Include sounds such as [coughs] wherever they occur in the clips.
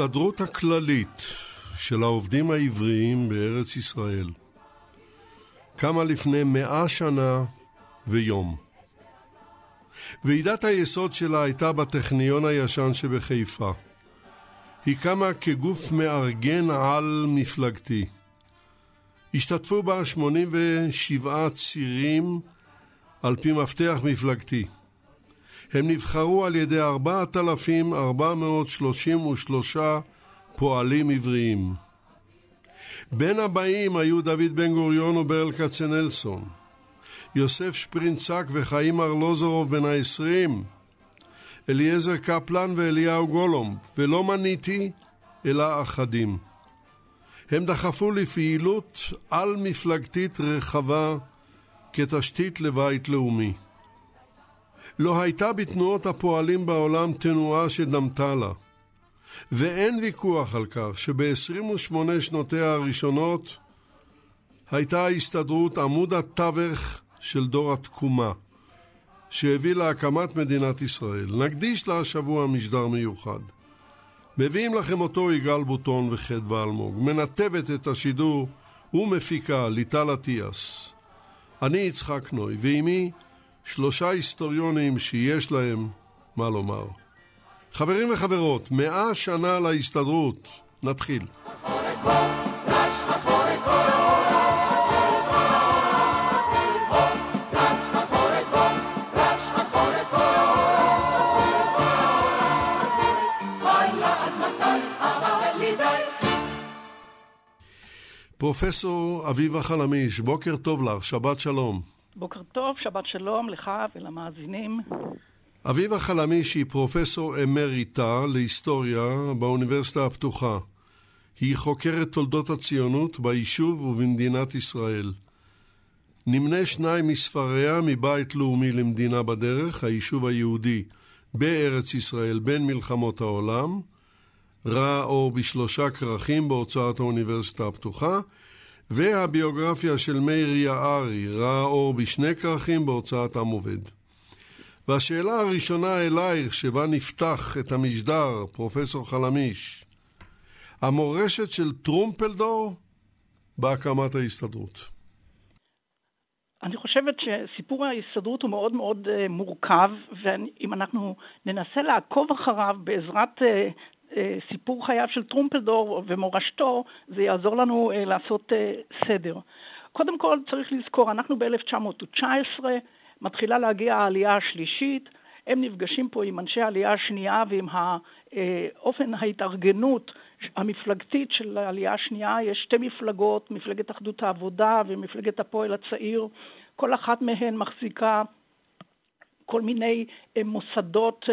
ההסתדרות הכללית של העובדים העבריים בארץ ישראל קמה לפני מאה שנה ויום. ועידת היסוד שלה הייתה בטכניון הישן שבחיפה. היא קמה כגוף מארגן על מפלגתי. השתתפו בה 87 צירים על פי מפתח מפלגתי. הם נבחרו על ידי 4,433 פועלים עבריים. בין הבאים היו דוד בן גוריון וברל כצנלסון, יוסף שפרינצק וחיים ארלוזורוב בן העשרים, אליעזר קפלן ואליהו גולום, ולא מניתי, אלא אחדים. הם דחפו לפעילות על-מפלגתית רחבה כתשתית לבית לאומי. לא הייתה בתנועות הפועלים בעולם תנועה שדמתה לה. ואין ויכוח על כך שב-28 שנותיה הראשונות הייתה ההסתדרות עמוד התווך של דור התקומה, שהביא להקמת מדינת ישראל. נקדיש לה השבוע משדר מיוחד. מביאים לכם אותו יגאל בוטון וחדווה אלמוג. מנתבת את השידור ומפיקה ליטל אטיאס. אני יצחק נוי, ועימי שלושה היסטוריונים שיש להם מה לומר. חברים וחברות, מאה שנה להסתדרות. נתחיל. פרופסור אביבה חלמיש, בוקר טוב לך, שבת שלום. בוקר טוב, שבת שלום לך ולמאזינים. אביבה חלמיש היא פרופסור אמריטה להיסטוריה באוניברסיטה הפתוחה. היא חוקרת תולדות הציונות ביישוב ובמדינת ישראל. נמנה שניים מספריה מבית לאומי למדינה בדרך, היישוב היהודי בארץ ישראל בין מלחמות העולם, ראה אור בשלושה כרכים בהוצאת האוניברסיטה הפתוחה, והביוגרפיה של מאיר יערי ראה אור בשני כרכים בהוצאת עם עובד. והשאלה הראשונה אלייך, שבה נפתח את המשדר, פרופסור חלמיש, המורשת של טרומפלדור בהקמת ההסתדרות. אני חושבת שסיפור ההסתדרות הוא מאוד מאוד uh, מורכב, ואם אנחנו ננסה לעקוב אחריו בעזרת אה, סיפור חייו של טרומפלדור ומורשתו, זה יעזור לנו אה, לעשות אה, סדר. קודם כל צריך לזכור, אנחנו ב-1919, מתחילה להגיע העלייה השלישית, הם נפגשים פה עם אנשי העלייה השנייה ועם אופן ההתארגנות המפלגתית של העלייה השנייה. יש שתי מפלגות, מפלגת אחדות העבודה ומפלגת הפועל הצעיר. כל אחת מהן מחזיקה כל מיני מוסדות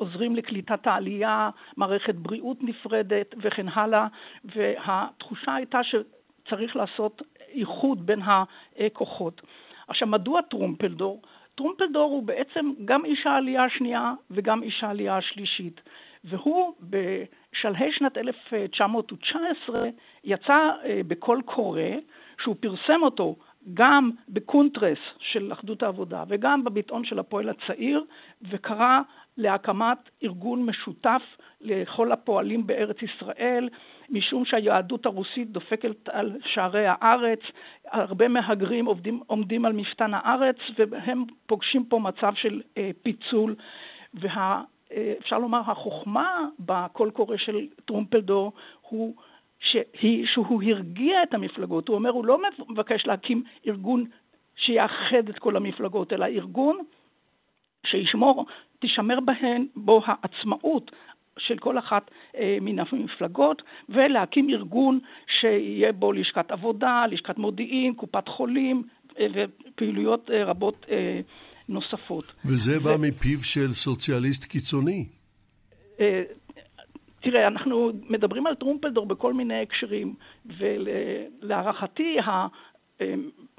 עוזרים לקליטת העלייה, מערכת בריאות נפרדת וכן הלאה, והתחושה הייתה שצריך לעשות איחוד בין הכוחות. עכשיו, מדוע טרומפלדור? טרומפלדור הוא בעצם גם איש העלייה השנייה וגם איש העלייה השלישית. והוא בשלהי שנת 1919 יצא אה, בקול קורא, שהוא פרסם אותו גם בקונטרס של אחדות העבודה וגם בביטאון של הפועל הצעיר, וקרא להקמת ארגון משותף לכל הפועלים בארץ ישראל, משום שהיהדות הרוסית דופקת על שערי הארץ, הרבה מהגרים עובדים, עומדים על מפתן הארץ והם פוגשים פה מצב של אה, פיצול. ואפשר וה, לומר, החוכמה בקול קורא של טרומפלדור הוא שהיא, שהוא הרגיע את המפלגות. הוא אומר, הוא לא מבקש להקים ארגון שיאחד את כל המפלגות, אלא ארגון שישמור, תישמר בהן, בו העצמאות של כל אחת אה, מן המפלגות, ולהקים ארגון שיהיה בו לשכת עבודה, לשכת מודיעין, קופת חולים אה, ופעילויות אה, רבות אה, נוספות. וזה ו... בא מפיו של סוציאליסט קיצוני. אה, תראה, אנחנו מדברים על טרומפלדור בכל מיני הקשרים, ולהערכתי, ה... אה,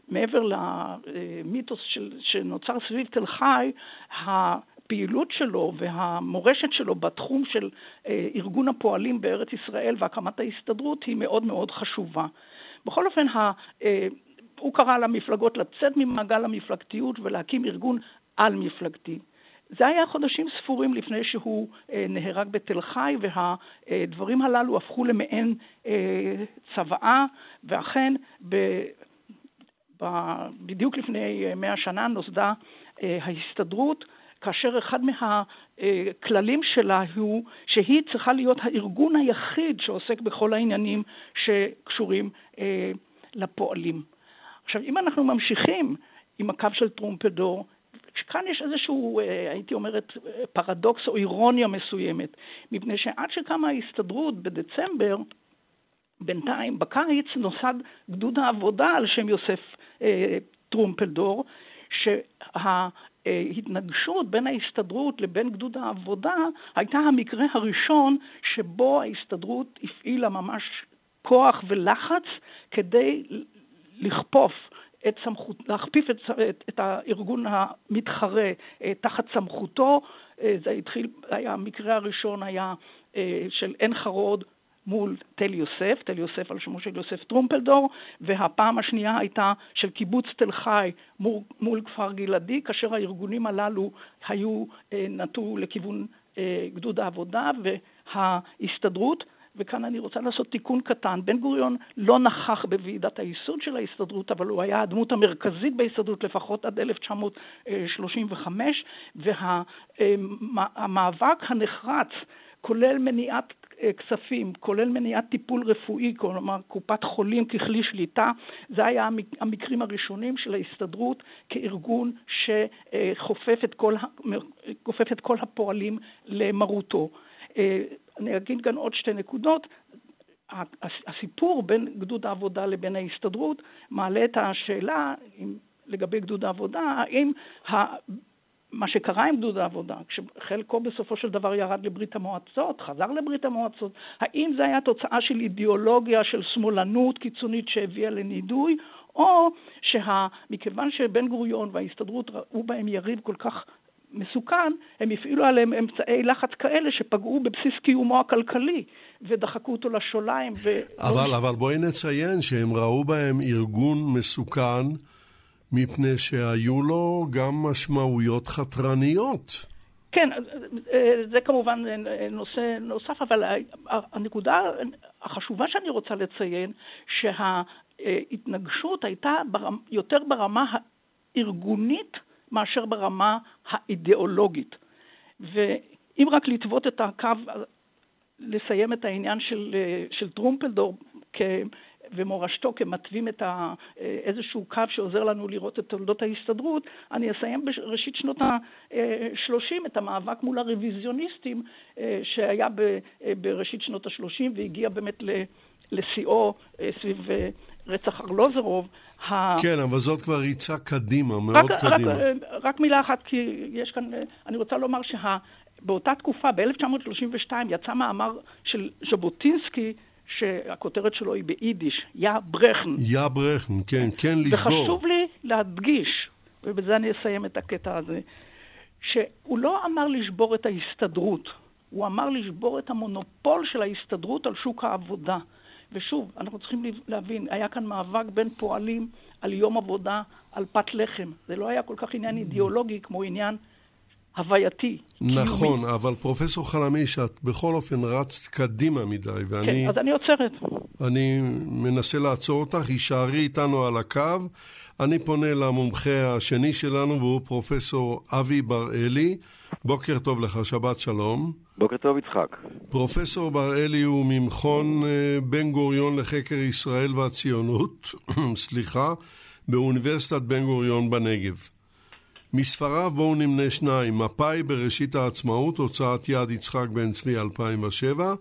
מעבר למיתוס של, שנוצר סביב תל חי, הפעילות שלו והמורשת שלו בתחום של אה, ארגון הפועלים בארץ ישראל והקמת ההסתדרות היא מאוד מאוד חשובה. בכל אופן, אה, הוא קרא למפלגות לצאת ממעגל המפלגתיות ולהקים ארגון על-מפלגתי. זה היה חודשים ספורים לפני שהוא אה, נהרג בתל חי, והדברים הללו הפכו למעין אה, צוואה, ואכן ב, בדיוק לפני מאה שנה נוסדה אה, ההסתדרות, כאשר אחד מהכללים שלה הוא שהיא צריכה להיות הארגון היחיד שעוסק בכל העניינים שקשורים אה, לפועלים. עכשיו, אם אנחנו ממשיכים עם הקו של טרומפדור, כאן יש איזשהו, אה, הייתי אומרת, פרדוקס או אירוניה מסוימת, מפני שעד שקמה ההסתדרות בדצמבר, בינתיים, בקיץ, נוסד גדוד העבודה על שם יוסף אה, טרומפלדור, שההתנגשות בין ההסתדרות לבין גדוד העבודה הייתה המקרה הראשון שבו ההסתדרות הפעילה ממש כוח ולחץ כדי לכפוף את סמכות, להכפיף את, את, את הארגון המתחרה אה, תחת סמכותו. אה, זה התחיל, היה, המקרה הראשון היה אה, של עין חרוד מול תל יוסף, תל יוסף על שמו של יוסף טרומפלדור, והפעם השנייה הייתה של קיבוץ תל חי מול, מול כפר גלעדי, כאשר הארגונים הללו היו, נטו לכיוון גדוד העבודה וההסתדרות. וכאן אני רוצה לעשות תיקון קטן. בן גוריון לא נכח בוועידת הייסוד של ההסתדרות, אבל הוא היה הדמות המרכזית בהסתדרות לפחות עד 1935, והמאבק הנחרץ, כולל מניעת כספים, כולל מניעת טיפול רפואי, כלומר קופת חולים ככלי שליטה, זה היה המקרים הראשונים של ההסתדרות כארגון שחופף את כל, את כל הפועלים למרותו. אני אגיד כאן עוד שתי נקודות. הסיפור בין גדוד העבודה לבין ההסתדרות מעלה את השאלה לגבי גדוד העבודה, האם מה שקרה עם גדוד העבודה, כשחלקו בסופו של דבר ירד לברית המועצות, חזר לברית המועצות, האם זה היה תוצאה של אידיאולוגיה של שמאלנות קיצונית שהביאה לנידוי, או שמכיוון שבן גוריון וההסתדרות ראו בהם יריב כל כך מסוכן, הם הפעילו עליהם אמצעי לחץ כאלה שפגעו בבסיס קיומו הכלכלי ודחקו אותו לשוליים. ו... אבל, אבל בואי נציין שהם ראו בהם ארגון מסוכן מפני שהיו לו גם משמעויות חתרניות. כן, זה כמובן נושא נוסף, אבל הנקודה החשובה שאני רוצה לציין, שההתנגשות הייתה יותר ברמה הארגונית מאשר ברמה האידיאולוגית. ואם רק לטוות את הקו, לסיים את העניין של, של טרומפלדור כ... ומורשתו כמתווים את ה, איזשהו קו שעוזר לנו לראות את תולדות ההסתדרות, אני אסיים בראשית שנות ה-30 את המאבק מול הרוויזיוניסטים שהיה בראשית שנות ה-30 והגיע באמת לשיאו סביב רצח ארלוזרוב. כן, אבל זאת כבר ריצה קדימה, מאוד רק, קדימה. רק, רק מילה אחת, כי יש כאן, אני רוצה לומר שבאותה תקופה, ב-1932, יצא מאמר של ז'בוטינסקי, שהכותרת שלו היא ביידיש, יא ברכן. יא ברכן, כן, כן לשבור. וחשוב לי להדגיש, ובזה אני אסיים את הקטע הזה, שהוא לא אמר לשבור את ההסתדרות, הוא אמר לשבור את המונופול של ההסתדרות על שוק העבודה. ושוב, אנחנו צריכים להבין, היה כאן מאבק בין פועלים על יום עבודה, על פת לחם. זה לא היה כל כך עניין אידיאולוגי כמו עניין הווייתי. נכון, קיומי. אבל פרופסור חלמיש, את בכל אופן רצת קדימה מדי, ואני... כן, אז אני עוצרת. אני מנסה לעצור אותך, הישארי איתנו על הקו. אני פונה למומחה השני שלנו, והוא פרופסור אבי בראלי. בוקר טוב לך, שבת שלום. בוקר טוב, יצחק. פרופסור בראלי הוא ממכון אה, בן גוריון לחקר ישראל והציונות, [clears throat] סליחה, באוניברסיטת בן גוריון בנגב. מספריו בואו נמנה שניים, מפא"י בראשית העצמאות, הוצאת יד יצחק בן צבי 2007,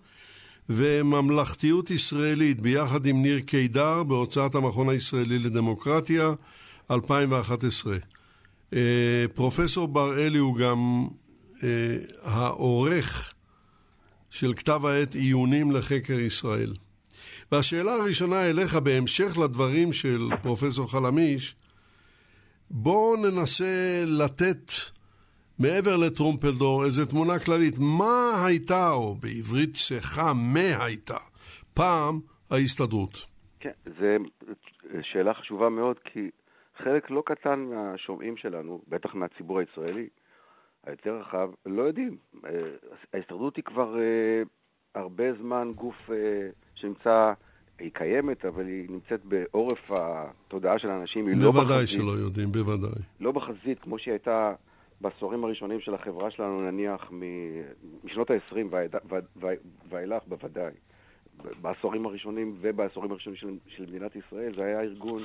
וממלכתיות ישראלית ביחד עם ניר קידר בהוצאת המכון הישראלי לדמוקרטיה 2011. אה, פרופסור בראלי הוא גם אה, העורך של כתב העת עיונים לחקר ישראל. והשאלה הראשונה אליך, בהמשך לדברים של פרופסור חלמיש, בואו ננסה לתת מעבר לטרומפלדור איזו תמונה כללית. מה הייתה, או בעברית צחה, מה הייתה, פעם ההסתדרות? כן, זו שאלה חשובה מאוד, כי חלק לא קטן מהשומעים שלנו, בטח מהציבור הישראלי, היותר רחב, לא יודעים. אה, ההסתדרות היא כבר אה, הרבה זמן גוף אה, שנמצא, היא קיימת, אבל היא נמצאת בעורף התודעה של האנשים, היא לא בחזית. בוודאי שלא יודעים, בוודאי. לא בחזית, כמו שהיא הייתה בעשורים הראשונים של החברה שלנו, נניח משנות ה-20 ואילך, בוודאי. בעשורים הראשונים ובעשורים הראשונים של, של מדינת ישראל, זה היה ארגון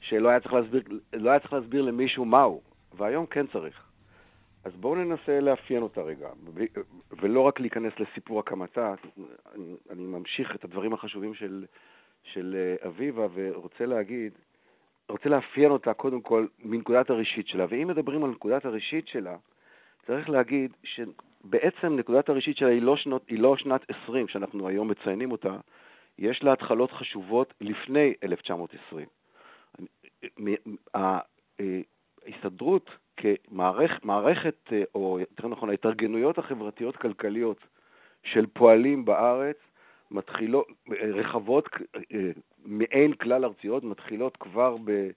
שלא היה צריך להסביר, לא היה צריך להסביר למישהו מהו, והיום כן צריך. אז בואו ננסה לאפיין אותה רגע, ולא רק להיכנס לסיפור הקמתה, אני, ממשיך את הדברים החשובים של, של אה, אביבה ורוצה להגיד, רוצה לאפיין אותה קודם כל מנקודת הראשית שלה, ואם מדברים על נקודת הראשית שלה, צריך להגיד שבעצם נקודת הראשית שלה היא לא, שנות, היא לא שנת 20 שאנחנו היום מציינים אותה, יש לה התחלות חשובות לפני 1920. ההסתדרות כמערכת, או יותר נכון, ההתארגנויות החברתיות-כלכליות של פועלים בארץ, מתחילות, רחבות, מעין כלל ארציות, מתחילות כבר ב,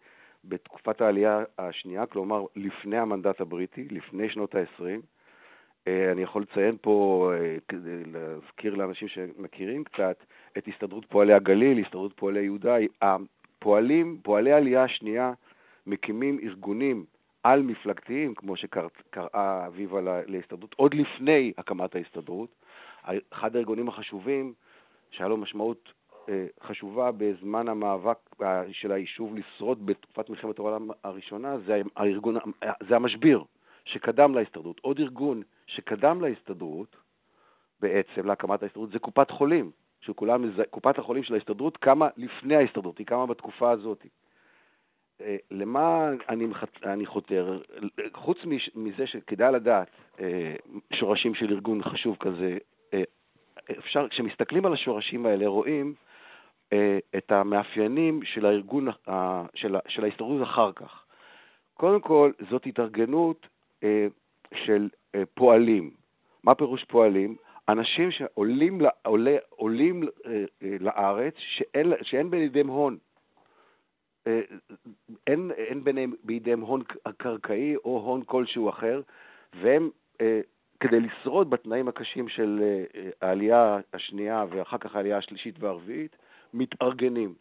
בתקופת העלייה השנייה, כלומר לפני המנדט הבריטי, לפני שנות ה-20. אני יכול לציין פה, כדי להזכיר לאנשים שמכירים קצת, את הסתדרות פועלי הגליל, הסתדרות פועלי יהודה, הפועלים, פועלי העלייה השנייה, מקימים ארגונים על-מפלגתיים, כמו שקראה אביבה להסתדרות, עוד לפני הקמת ההסתדרות. אחד הארגונים החשובים, שהיה לו משמעות אה, חשובה בזמן המאבק אה, של היישוב לשרוד בתקופת מלחמת העולם הראשונה, זה, הארגון, זה המשביר שקדם להסתדרות. עוד ארגון שקדם להסתדרות, בעצם להקמת ההסתדרות, זה קופת חולים, שכולם, קופת החולים של ההסתדרות קמה לפני ההסתדרות, היא קמה בתקופה הזאת. אה, למה אני, אני חותר? חוץ מזה שכדאי לדעת אה, שורשים של ארגון חשוב כזה, אה, אפשר, כשמסתכלים על השורשים האלה, רואים את המאפיינים של הארגון, של, של ההסתדרות אחר כך. קודם כל, זאת התארגנות של פועלים. מה פירוש פועלים? אנשים שעולים עולה, עולים לארץ שאין, שאין בידיהם הון. אה, אין, אין ביניהם, בידיהם הון קרקעי או הון כלשהו אחר, והם, אה, כדי לשרוד בתנאים הקשים של אה, העלייה השנייה ואחר כך העלייה השלישית והרביעית, מתארגנים.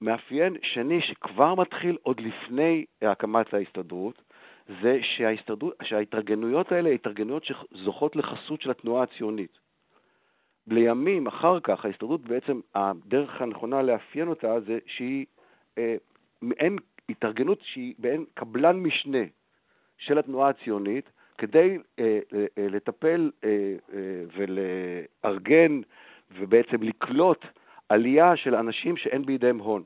מאפיין שני שכבר מתחיל עוד לפני הקמת ההסתדרות, זה שההתארגנויות האלה התארגנויות שזוכות לחסות של התנועה הציונית. לימים, אחר כך, ההסתדרות בעצם, הדרך הנכונה לאפיין אותה זה שהיא אה, מעין התארגנות שהיא מעין קבלן משנה של התנועה הציונית כדי אה, אה, לטפל אה, אה, ולארגן ובעצם לקלוט עלייה של אנשים שאין בידיהם הון.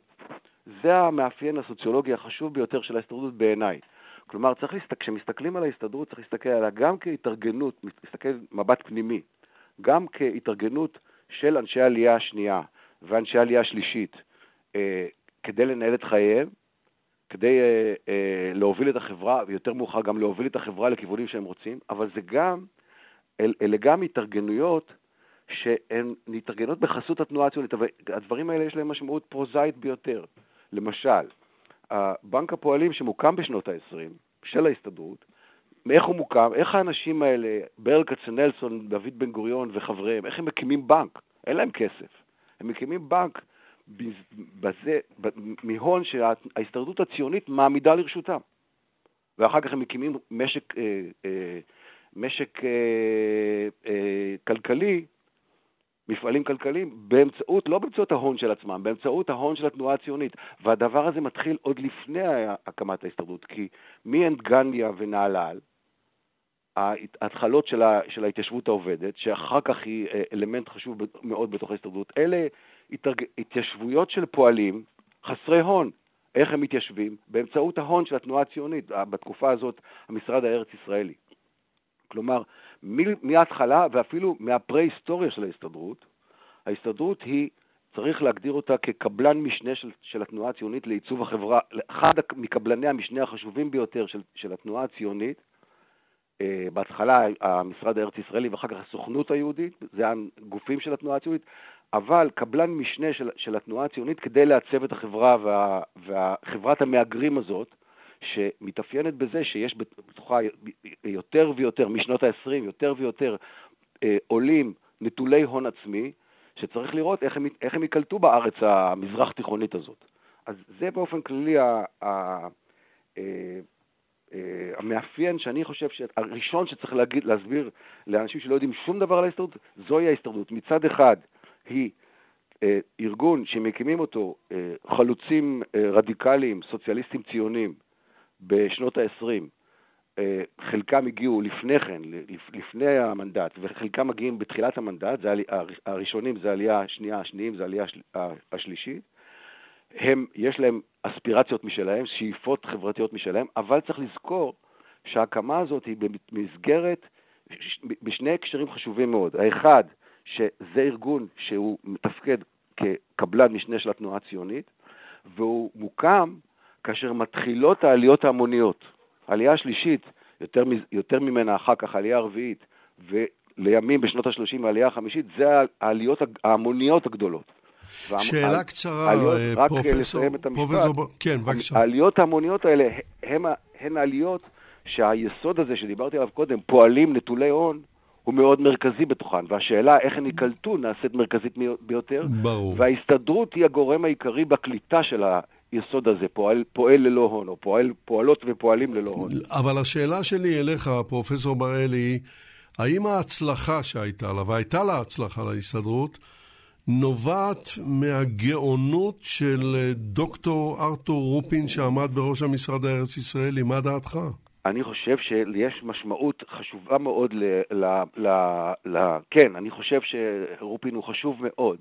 זה המאפיין הסוציולוגי החשוב ביותר של ההסתדרות בעיניי. כלומר, צריך להסתכל, כשמסתכלים על ההסתדרות, צריך להסתכל עליה גם כהתארגנות, להסתכל מבט פנימי, גם כהתארגנות של אנשי העלייה השנייה ואנשי העלייה השלישית, אה, כדי לנהל את חייהם, כדי אה, אה, להוביל את החברה, ויותר מאוחר גם להוביל את החברה לכיוונים שהם רוצים, אבל זה גם, אל, אלה גם התארגנויות שהן מתארגנות בחסות התנועה הציונית, אבל הדברים האלה יש להם משמעות פרוזאית ביותר. למשל, בנק הפועלים שמוקם בשנות ה-20 של ההסתדרות, איך הוא מוקם, איך האנשים האלה, ברל כצנלסון, דוד בן גוריון וחבריהם, איך הם מקימים בנק? אין להם כסף. הם מקימים בנק בזה, מהון שההסתדרות הציונית מעמידה לרשותם. ואחר כך הם מקימים משק, אה, אה, משק אה, אה, כלכלי, מפעלים כלכליים, באמצעות, לא באמצעות ההון של עצמם, באמצעות ההון של התנועה הציונית. והדבר הזה מתחיל עוד לפני הקמת ההסתדרות, כי מעין גנדיה ונהלל, ההתחלות של, ה, של ההתיישבות העובדת, שאחר כך היא אה, אלמנט חשוב מאוד בתוך ההסתדרות, אלה התרג... התיישבויות של פועלים חסרי הון. איך הם מתיישבים? באמצעות ההון של התנועה הציונית, בתקופה הזאת המשרד הארץ-ישראלי. כלומר, מההתחלה ואפילו מהפרה-היסטוריה של ההסתדרות, ההסתדרות היא, צריך להגדיר אותה כקבלן משנה של, של התנועה הציונית לעיצוב החברה, אחד מקבלני המשנה החשובים ביותר של, של התנועה הציונית, אה, בהתחלה המשרד הארץ-ישראלי ואחר כך הסוכנות היהודית, זה הגופים של התנועה הציונית, אבל קבלן משנה של, של התנועה הציונית כדי לעצב את החברה וה, וחברת המהגרים הזאת, שמתאפיינת בזה שיש בתוכה יותר ויותר, משנות ה-20, יותר ויותר אה, עולים נטולי הון עצמי, שצריך לראות איך הם, איך הם ייקלטו בארץ המזרח-תיכונית הזאת. אז זה באופן כללי ה, ה, אה, אה, המאפיין שאני חושב שהראשון שצריך להגיד, להסביר לאנשים שלא יודעים שום דבר על ההסתדרות, זוהי ההסתדרות. מצד אחד היא אה, ארגון שמקימים אותו אה, חלוצים אה, רדיקליים, סוציאליסטים ציונים, בשנות ה-20, אה, חלקם הגיעו לפני כן, לפני המנדט, וחלקם מגיעים בתחילת המנדט, זה הראשונים זה העלייה השנייה, השניים זה העלייה השלישית. הם, יש להם אספירציות משלהם, שאיפות חברתיות משלהם, אבל צריך לזכור שההקמה הזאת היא במסגרת, בשני הקשרים חשובים מאוד. האחד, שזה ארגון שהוא מתפקד כקבלן משנה של התנועה הציונית, והוא מוקם כאשר מתחילות העליות ההמוניות. העלייה השלישית, יותר, יותר ממנה אחר כך העלייה הרביעית, ולימים בשנות ה-30 העלייה החמישית, זה העליות ההמוניות הגדולות. שאלה קצרה, אה, פרופסור, פרופסור, כן, בבקשה. העליות ההמוניות האלה הן העליות שהיסוד הזה שדיברתי עליו קודם, פועלים נטולי הון, הוא מאוד מרכזי בתוכן, והשאלה איך הם ייקלטו נעשית מרכזית ביותר. ברור. וההסתדרות היא הגורם העיקרי בקליטה של היסוד הזה, פועל, פועל ללא הון, או פועל, פועלות ופועלים ללא הון. אבל השאלה שלי אליך, פרופסור בראלי, האם ההצלחה שהייתה לה, והייתה לה הצלחה להסתדרות, נובעת מהגאונות של דוקטור ארתור רופין שעמד בראש המשרד הארץ-ישראלי? מה דעתך? אני חושב שיש משמעות חשובה מאוד ל... ל, ל, ל כן, אני חושב שרופין הוא חשוב מאוד.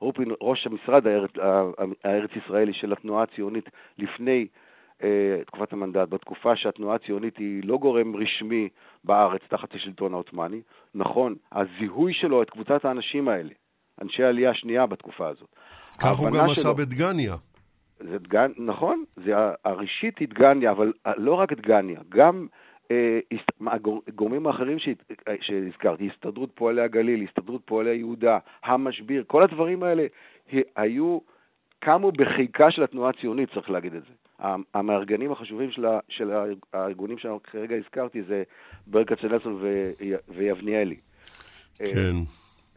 רופין, ראש המשרד הארץ, הארץ-ישראלי של התנועה הציונית לפני אה, תקופת המנדט, בתקופה שהתנועה הציונית היא לא גורם רשמי בארץ תחת השלטון העות'מאני. נכון, הזיהוי שלו את קבוצת האנשים האלה, אנשי העלייה השנייה בתקופה הזאת. כך הוא גם עשה בדגניה. זה דגן, נכון, זה הראשית היא דגניה, אבל לא רק דגניה, גם אה, הגורמים האחרים שהזכרתי, הסתדרות פועלי הגליל, הסתדרות פועלי יהודה, המשביר, כל הדברים האלה היו, קמו בחיקה של התנועה הציונית, צריך להגיד את זה. המארגנים החשובים של, של הארגונים שכרגע הזכרתי זה ברל כצנלסון ויבניאלי. כן.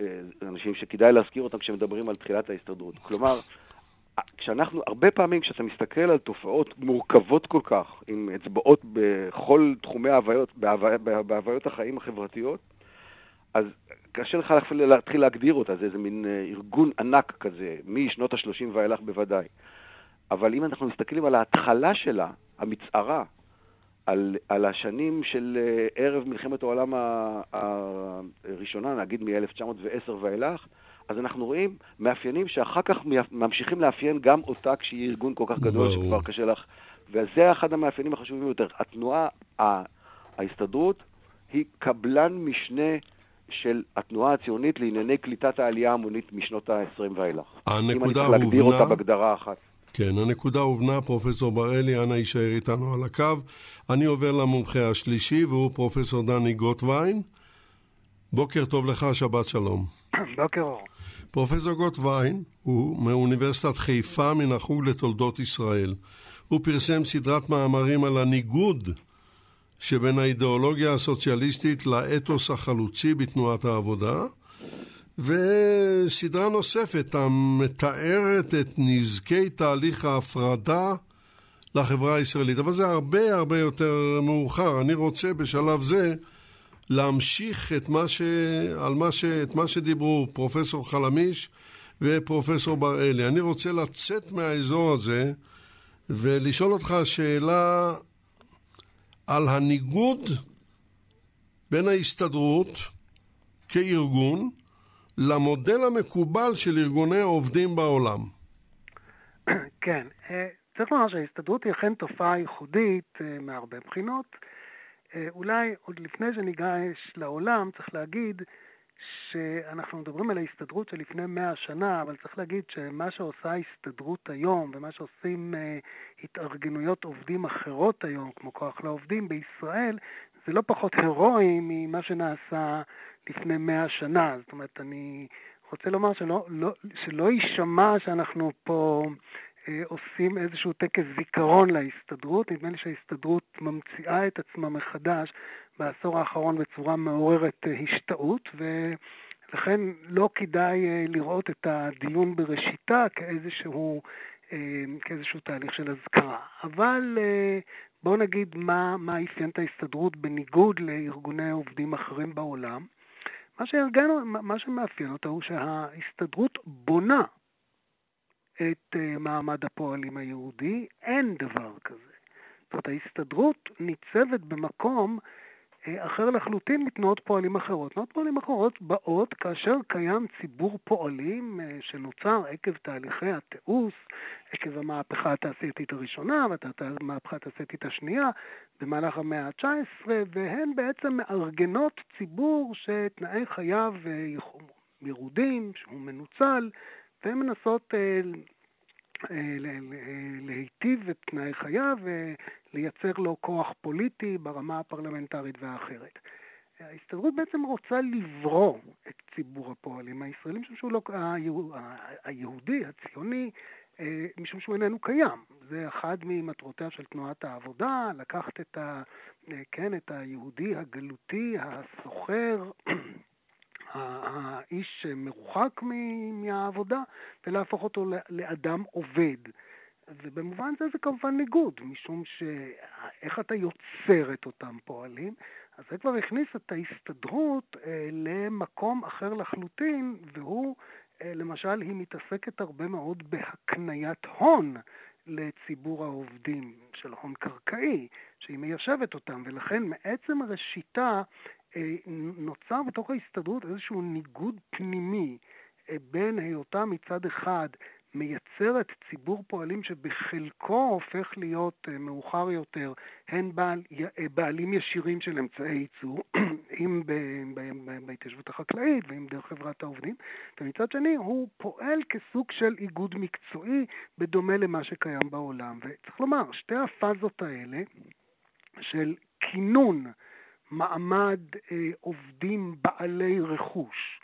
אה, אה, אנשים שכדאי להזכיר אותם כשמדברים על תחילת ההסתדרות. כלומר, כשאנחנו, הרבה פעמים כשאתה מסתכל על תופעות מורכבות כל כך, עם אצבעות בכל תחומי ההוויות, בהוויות החיים החברתיות, אז קשה לך להתחיל להגדיר אותה, זה איזה מין אה, ארגון ענק כזה, משנות ה-30 ואילך בוודאי. אבל אם אנחנו מסתכלים על ההתחלה שלה, המצערה, על, על השנים של אה, ערב מלחמת העולם הראשונה, נגיד מ-1910 ואילך, אז אנחנו רואים מאפיינים שאחר כך ממשיכים לאפיין גם אותה כשהיא ארגון כל כך גדול ברור. שכבר קשה לך. וזה אחד המאפיינים החשובים ביותר. התנועה, ההסתדרות, היא קבלן משנה של התנועה הציונית לענייני קליטת העלייה ההמונית משנות ה-20 ואילך. הנקודה הובנה... אם אני צריך להגדיר אותה בהגדרה אחת. כן, הנקודה הובנה, פרופסור בראלי, אנא יישאר איתנו על הקו. אני עובר למומחה השלישי, והוא פרופסור דני גוטווין. בוקר טוב לך, שבת שלום. בוקר אור. פרופסור גוטווין הוא מאוניברסיטת חיפה מן החוג לתולדות ישראל. הוא פרסם סדרת מאמרים על הניגוד שבין האידיאולוגיה הסוציאליסטית לאתוס החלוצי בתנועת העבודה, וסדרה נוספת המתארת את נזקי תהליך ההפרדה לחברה הישראלית. אבל זה הרבה הרבה יותר מאוחר. אני רוצה בשלב זה להמשיך את מה, ש... על מה, ש... את מה שדיברו פרופסור חלמיש ופרופסור בראלי. אני רוצה לצאת מהאזור הזה ולשאול אותך שאלה על הניגוד בין ההסתדרות כארגון למודל המקובל של ארגוני העובדים בעולם. כן, אה, צריך לומר שההסתדרות היא אכן תופעה ייחודית אה, מהרבה בחינות. אה, אולי עוד לפני שניגש לעולם, צריך להגיד שאנחנו מדברים על ההסתדרות של לפני מאה שנה, אבל צריך להגיד שמה שעושה ההסתדרות היום ומה שעושים uh, התארגנויות עובדים אחרות היום, כמו כוח לעובדים בישראל, זה לא פחות הירואי ממה שנעשה לפני מאה שנה. זאת אומרת, אני רוצה לומר שלא, לא, שלא יישמע שאנחנו פה אה, עושים איזשהו טקס זיכרון להסתדרות. נדמה לי שההסתדרות ממציאה את עצמה מחדש בעשור האחרון בצורה מעוררת אה, השתאות, ולכן לא כדאי אה, לראות את הדיון בראשיתה כאיזשהו, כאיזשהו תהליך של אזכרה. אבל בואו נגיד מה, מה אפיין את ההסתדרות בניגוד לארגוני עובדים אחרים בעולם. מה, שארגנו, מה שמאפיין אותה הוא שההסתדרות בונה את אה, מעמד הפועלים היהודי, אין דבר כזה. זאת אומרת, ההסתדרות ניצבת במקום אה, אחר לחלוטין מתנועות פועלים אחרות. תנועות פועלים אחרות באות כאשר קיים ציבור פועלים אה, שנוצר עקב תהליכי התיעוש, עקב המהפכה התעשייתית הראשונה והמהפכה התעשייתית השנייה במהלך המאה ה-19, והן בעצם מארגנות ציבור שתנאי חייו ירודים, שהוא מנוצל, והן מנסות אה, להיטיב את תנאי חייו ולייצר לו כוח פוליטי ברמה הפרלמנטרית והאחרת. ההסתדרות בעצם רוצה לברוא את ציבור הפועלים הישראלים, משום שהוא לא, היהודי, הציוני, אה, משום שהוא איננו קיים. זה אחד ממטרותיה של תנועת העבודה, לקחת את, ה, אה, כן, את היהודי הגלותי, הסוחר, האיש מרוחק מהעבודה ולהפוך אותו לאדם עובד. ובמובן זה זה כמובן ניגוד, משום שאיך אתה יוצר את אותם פועלים, אז זה כבר הכניס את ההסתדרות אה, למקום אחר לחלוטין, והוא, אה, למשל, היא מתעסקת הרבה מאוד בהקניית הון לציבור העובדים של הון קרקעי, שהיא מיישבת אותם, ולכן מעצם ראשיתה נוצר בתוך ההסתדרות איזשהו ניגוד פנימי אה, בין היותה מצד אחד מייצרת ציבור פועלים שבחלקו הופך להיות אה, מאוחר יותר הן בעל, בעלים ישירים של אמצעי ייצור, [clears throat] אם בהתיישבות החקלאית ואם דרך חברת העובדים, ומצד שני הוא פועל כסוג של איגוד מקצועי בדומה למה שקיים בעולם. וצריך לומר, שתי הפאזות האלה של כינון מעמד אה, עובדים בעלי רכוש.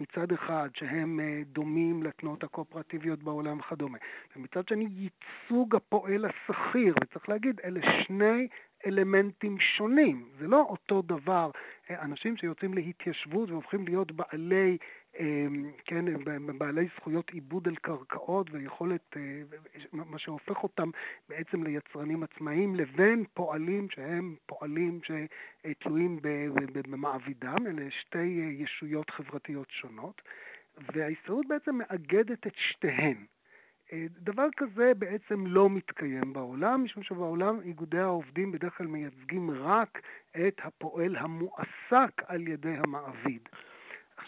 מצד אחד שהם אה, דומים לתנועות הקואופרטיביות בעולם וכדומה, ומצד שני ייצוג הפועל השכיר, וצריך להגיד, אלה שני אלמנטים שונים, זה לא אותו דבר, אה, אנשים שיוצאים להתיישבות והופכים להיות בעלי אמ, כן, בעלי זכויות עיבוד על קרקעות ויכולת, אה, מה שהופך אותם בעצם ליצרנים עצמאיים, לבין פועלים שהם פועלים שתלויים במעבידם, אלה שתי ישויות חברתיות שונות, וההסתדרות בעצם מאגדת את שתיהן. אה, דבר כזה בעצם לא מתקיים בעולם, משום שבעולם איגודי העובדים בדרך כלל מייצגים רק את הפועל המועסק על ידי המעביד.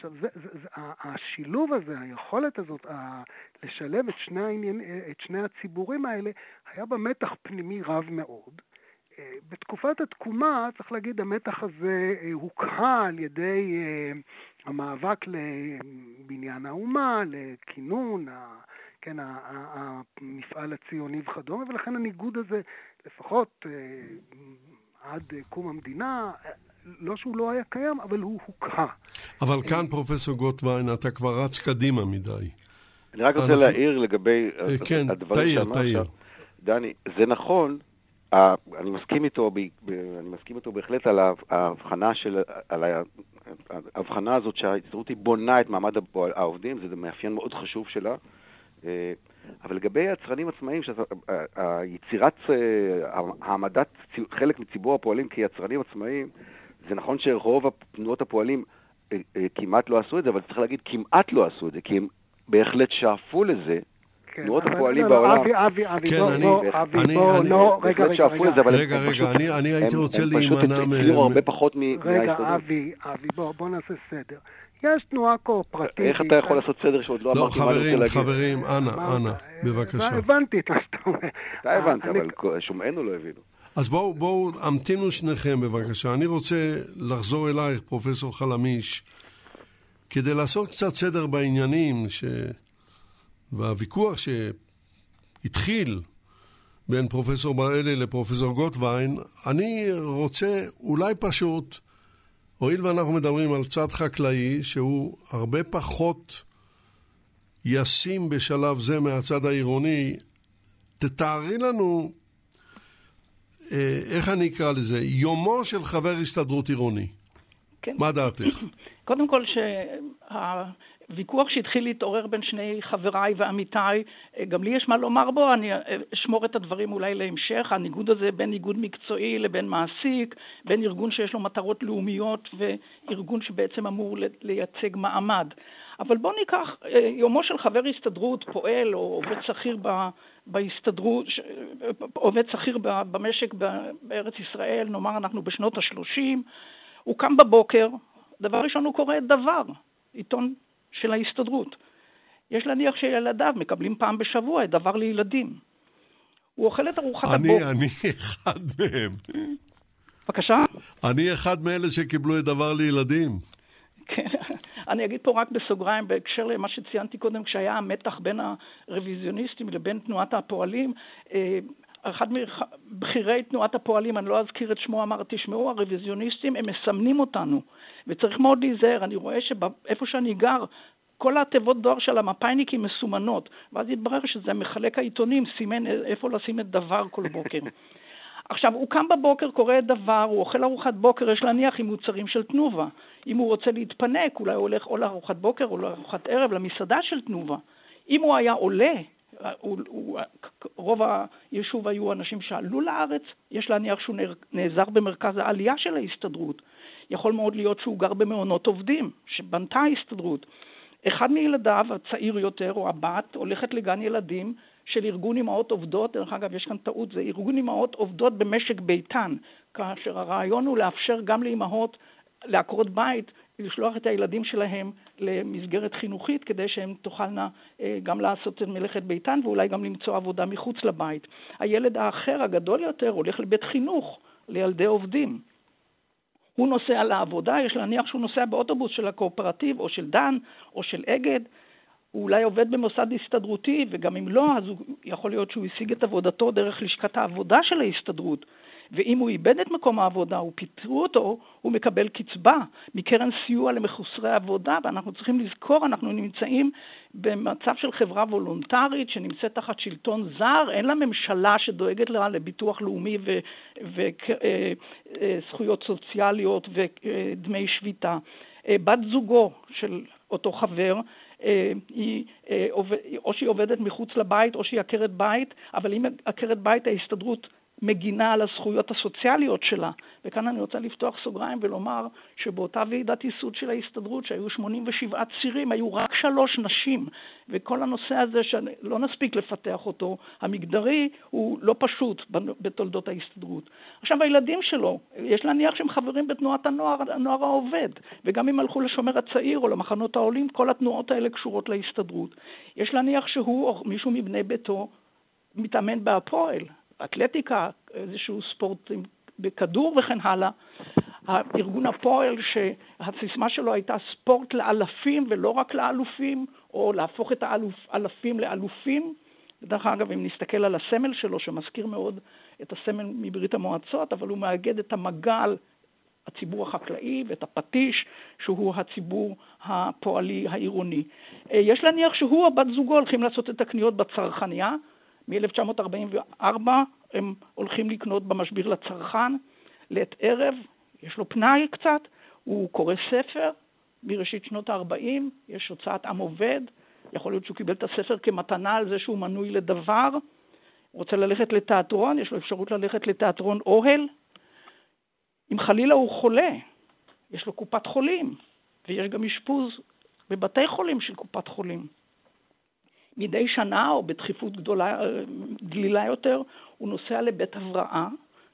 עכשיו, זה, זה, זה, השילוב הזה, היכולת הזאת, ה, לשלב את שני, העניין, את שני הציבורים האלה, היה במתח פנימי רב מאוד. אה, בתקופת התקומה, צריך להגיד, המתח הזה אה, הוקהה על ידי אה, המאבק לבניין האומה, לכינון, כן, המפעל הציוני וכדומה, ולכן הניגוד הזה, לפחות עד קום המדינה, לא שהוא לא היה קיים, אבל הוא הוקהה. אבל כאן, פרופסור גוטווין, אתה כבר רץ קדימה מדי. אני רק רוצה להעיר לגבי אה, כן, הדברים שאמרת. תעיר, תעיר. דני, זה נכון, אני מסכים איתו, אני מסכים איתו בהחלט על ההבחנה של, על ההבחנה הזאת שההסתדרות היא בונה את מעמד העובדים, זה מאפיין מאוד חשוב שלה. אה, אבל לגבי יצרנים עצמאיים, היצירת, אה, העמדת חלק מציבור הפועלים כיצרנים עצמאיים, זה נכון שרוב תנועות הפועלים אה, אה, כמעט לא עשו את זה, אבל צריך להגיד כמעט לא עשו את זה, כי הם בהחלט שאפו לזה. כן, תנועות הפועלים לא, לא, בעולם. אבי, אבי, אבי, כן, בוא, אני- בוא, אני- אבי, בוא, לא, רגע, רגע, רגע. רגע, אני- הייתי רוצה הם פשוט להימנע מ- הצליחו הרבה פחות רגע. אבי, אבי, בוא, בוא נעשה סדר. יש תנועה קואופרטיבית. איך אתה יכול לעשות סדר שעוד לא לא, אמרתי מה אני רוצה חברים, להגיד? חברים, אנא, מה- אנא, אה, בבקשה. הבנתי את מה שאתה אומר. אתה הבנת, אבל שומעינו לא הבינו. אז בואו, בואו, המתינו שניכם בבקשה. אני רוצה לחזור אלייך, פרופסור חלמיש, כדי לעשות קצת סדר בעניינים, ש... והוויכוח שהתחיל בין פרופסור בראלי לפרופסור גוטווין, אני רוצה אולי פשוט, הואיל ואנחנו מדברים על צד חקלאי, שהוא הרבה פחות ישים בשלב זה מהצד העירוני, תתארי לנו איך אני אקרא לזה? יומו של חבר הסתדרות עירוני. כן. מה דעתך? [coughs] קודם כל שהוויכוח שהתחיל להתעורר בין שני חבריי ועמיתיי, אה, גם לי יש מה לומר בו, אני אה, אשמור את הדברים אולי להמשך, הניגוד הזה בין איגוד מקצועי לבין מעסיק, בין ארגון שיש לו מטרות לאומיות וארגון שבעצם אמור לייצג מעמד. אבל בואו ניקח אה, יומו של חבר הסתדרות, פועל או עובד שכיר ב... בהסתדרות, עובד שכיר במשק בארץ ישראל, נאמר אנחנו בשנות ה-30, הוא קם בבוקר, דבר ראשון הוא קורא את דבר, עיתון של ההסתדרות. יש להניח שילדיו מקבלים פעם בשבוע את דבר לילדים. הוא אוכל את ארוחת אני, הבוקר. אני אחד מהם. בבקשה? אני אחד מאלה שקיבלו את דבר לילדים. אני אגיד פה רק בסוגריים, בהקשר למה שציינתי קודם, כשהיה המתח בין הרוויזיוניסטים לבין תנועת הפועלים, אה, אחד מבכירי תנועת הפועלים, אני לא אזכיר את שמו, אמר, תשמעו, הרוויזיוניסטים, הם מסמנים אותנו, וצריך מאוד להיזהר. אני רואה שאיפה שאני גר, כל התיבות דואר של המפאיניקים מסומנות, ואז התברר שזה מחלק העיתונים, סימן איפה לשים את דבר כל בוקר. עכשיו, הוא קם בבוקר, קורא את דבר, הוא אוכל ארוחת בוקר, יש להניח עם מוצרים של תנובה. אם הוא רוצה להתפנק, אולי הוא הולך או לארוחת בוקר או לארוחת ערב, למסעדה של תנובה. אם הוא היה עולה, הוא, הוא, רוב היישוב היו אנשים שעלו לארץ, יש להניח שהוא נעזר במרכז העלייה של ההסתדרות. יכול מאוד להיות שהוא גר במעונות עובדים, שבנתה ההסתדרות. אחד מילדיו, הצעיר יותר, או הבת, הולכת לגן ילדים של ארגון אמהות עובדות, דרך אגב, יש כאן טעות, זה ארגון אמהות עובדות במשק ביתן, כאשר הרעיון הוא לאפשר גם לאמהות לעקרות בית, לשלוח את הילדים שלהם למסגרת חינוכית, כדי שהן תוכלנה גם לעשות את מלאכת ביתן ואולי גם למצוא עבודה מחוץ לבית. הילד האחר, הגדול יותר, הולך לבית חינוך לילדי עובדים. הוא נוסע לעבודה, יש להניח שהוא נוסע באוטובוס של הקואופרטיב או של דן או של אגד, הוא אולי עובד במוסד הסתדרותי, וגם אם לא, אז הוא, יכול להיות שהוא השיג את עבודתו דרך לשכת העבודה של ההסתדרות. ואם הוא איבד את מקום העבודה, או פיטרו אותו, הוא מקבל קצבה מקרן סיוע למחוסרי עבודה, ואנחנו צריכים לזכור, אנחנו נמצאים במצב של חברה וולונטרית שנמצאת תחת שלטון זר, אין לה ממשלה שדואגת לה לביטוח לאומי וזכויות סוציאליות ודמי שביתה. בת זוגו של אותו חבר, היא, או שהיא עובדת מחוץ לבית או שהיא עקרת בית, אבל אם עקרת בית ההסתדרות מגינה על הזכויות הסוציאליות שלה. וכאן אני רוצה לפתוח סוגריים ולומר שבאותה ועידת ייסוד של ההסתדרות, שהיו 87 צירים, היו רק שלוש נשים. וכל הנושא הזה, שלא נספיק לפתח אותו, המגדרי, הוא לא פשוט בתולדות ההסתדרות. עכשיו, הילדים שלו, יש להניח שהם חברים בתנועת הנוער, הנוער העובד, וגם אם הלכו לשומר הצעיר או למחנות העולים, כל התנועות האלה קשורות להסתדרות. יש להניח שהוא או מישהו מבני ביתו מתאמן בהפועל. אתלטיקה, איזשהו ספורט בכדור וכן הלאה. ארגון הפועל שהסיסמה שלו הייתה ספורט לאלפים ולא רק לאלופים, או להפוך את האלפים לאלופים. דרך אגב, אם נסתכל על הסמל שלו, שמזכיר מאוד את הסמל מברית המועצות, אבל הוא מאגד את המגל, הציבור החקלאי, ואת הפטיש, שהוא הציבור הפועלי העירוני. יש להניח שהוא או בת זוגו הולכים לעשות את הקניות בצרכניה, מ-1944 הם הולכים לקנות במשביר לצרכן, לעת ערב, יש לו פנאי קצת, הוא קורא ספר, מראשית שנות ה-40, יש הוצאת עם עובד, יכול להיות שהוא קיבל את הספר כמתנה על זה שהוא מנוי לדבר, רוצה ללכת לתיאטרון, יש לו אפשרות ללכת לתיאטרון אוהל. אם חלילה הוא חולה, יש לו קופת חולים, ויש גם אשפוז בבתי חולים של קופת חולים. מדי שנה, או בדחיפות גדולה, דלילה יותר, הוא נוסע לבית הבראה,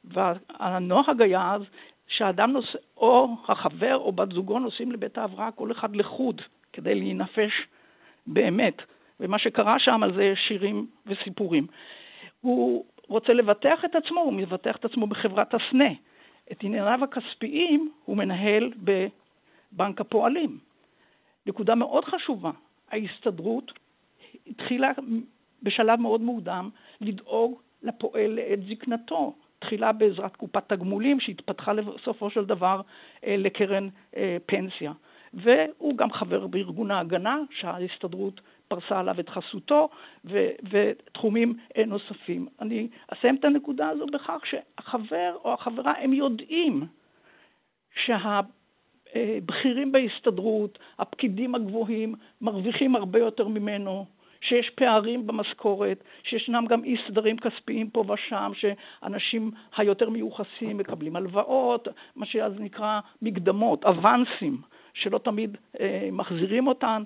והנוהג היה אז שהאדם נוסע, או החבר או בת זוגו נוסעים לבית ההבראה, כל אחד לחוד, כדי להינפש באמת. ומה שקרה שם על זה שירים וסיפורים. הוא רוצה לבטח את עצמו, הוא מבטח את עצמו בחברת הסנה. את ענייניו הכספיים הוא מנהל בבנק הפועלים. נקודה מאוד חשובה, ההסתדרות התחילה בשלב מאוד מוקדם לדאוג לפועל לעת זקנתו. תחילה בעזרת קופת תגמולים שהתפתחה בסופו של דבר אה, לקרן אה, פנסיה. והוא גם חבר בארגון ההגנה שההסתדרות פרסה עליו את חסותו ו- ותחומים אה, נוספים. אני אסיים את הנקודה הזו בכך שהחבר או החברה הם יודעים שהבכירים בהסתדרות, הפקידים הגבוהים, מרוויחים הרבה יותר ממנו, שיש פערים במשכורת, שישנם גם אי סדרים כספיים פה ושם, שאנשים היותר מיוחסים מקבלים הלוואות, מה שאז נקרא מקדמות, אבנסים, שלא תמיד אה, מחזירים אותן.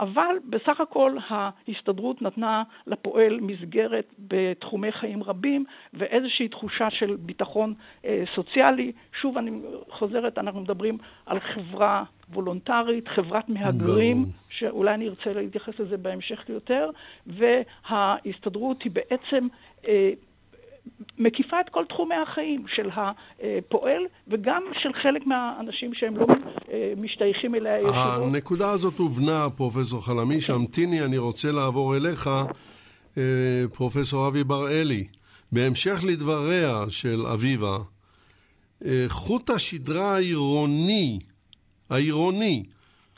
אבל בסך הכל ההסתדרות נתנה לפועל מסגרת בתחומי חיים רבים ואיזושהי תחושה של ביטחון אה, סוציאלי. שוב, אני חוזרת, אנחנו מדברים על חברה וולונטרית, חברת מהגרים, שאולי אני ארצה להתייחס לזה בהמשך יותר, וההסתדרות היא בעצם אה, מקיפה את כל תחומי החיים של הפועל וגם של חלק מהאנשים שהם לא אה, משתייכים אליה ישירות. הנקודה הזאת הובנה, פרופסור חלמיש. המתיני, אני רוצה לעבור אליך, אה, פרופסור אבי בראלי. בהמשך לדבריה של אביבה, אה, חוט השדרה העירוני, העירוני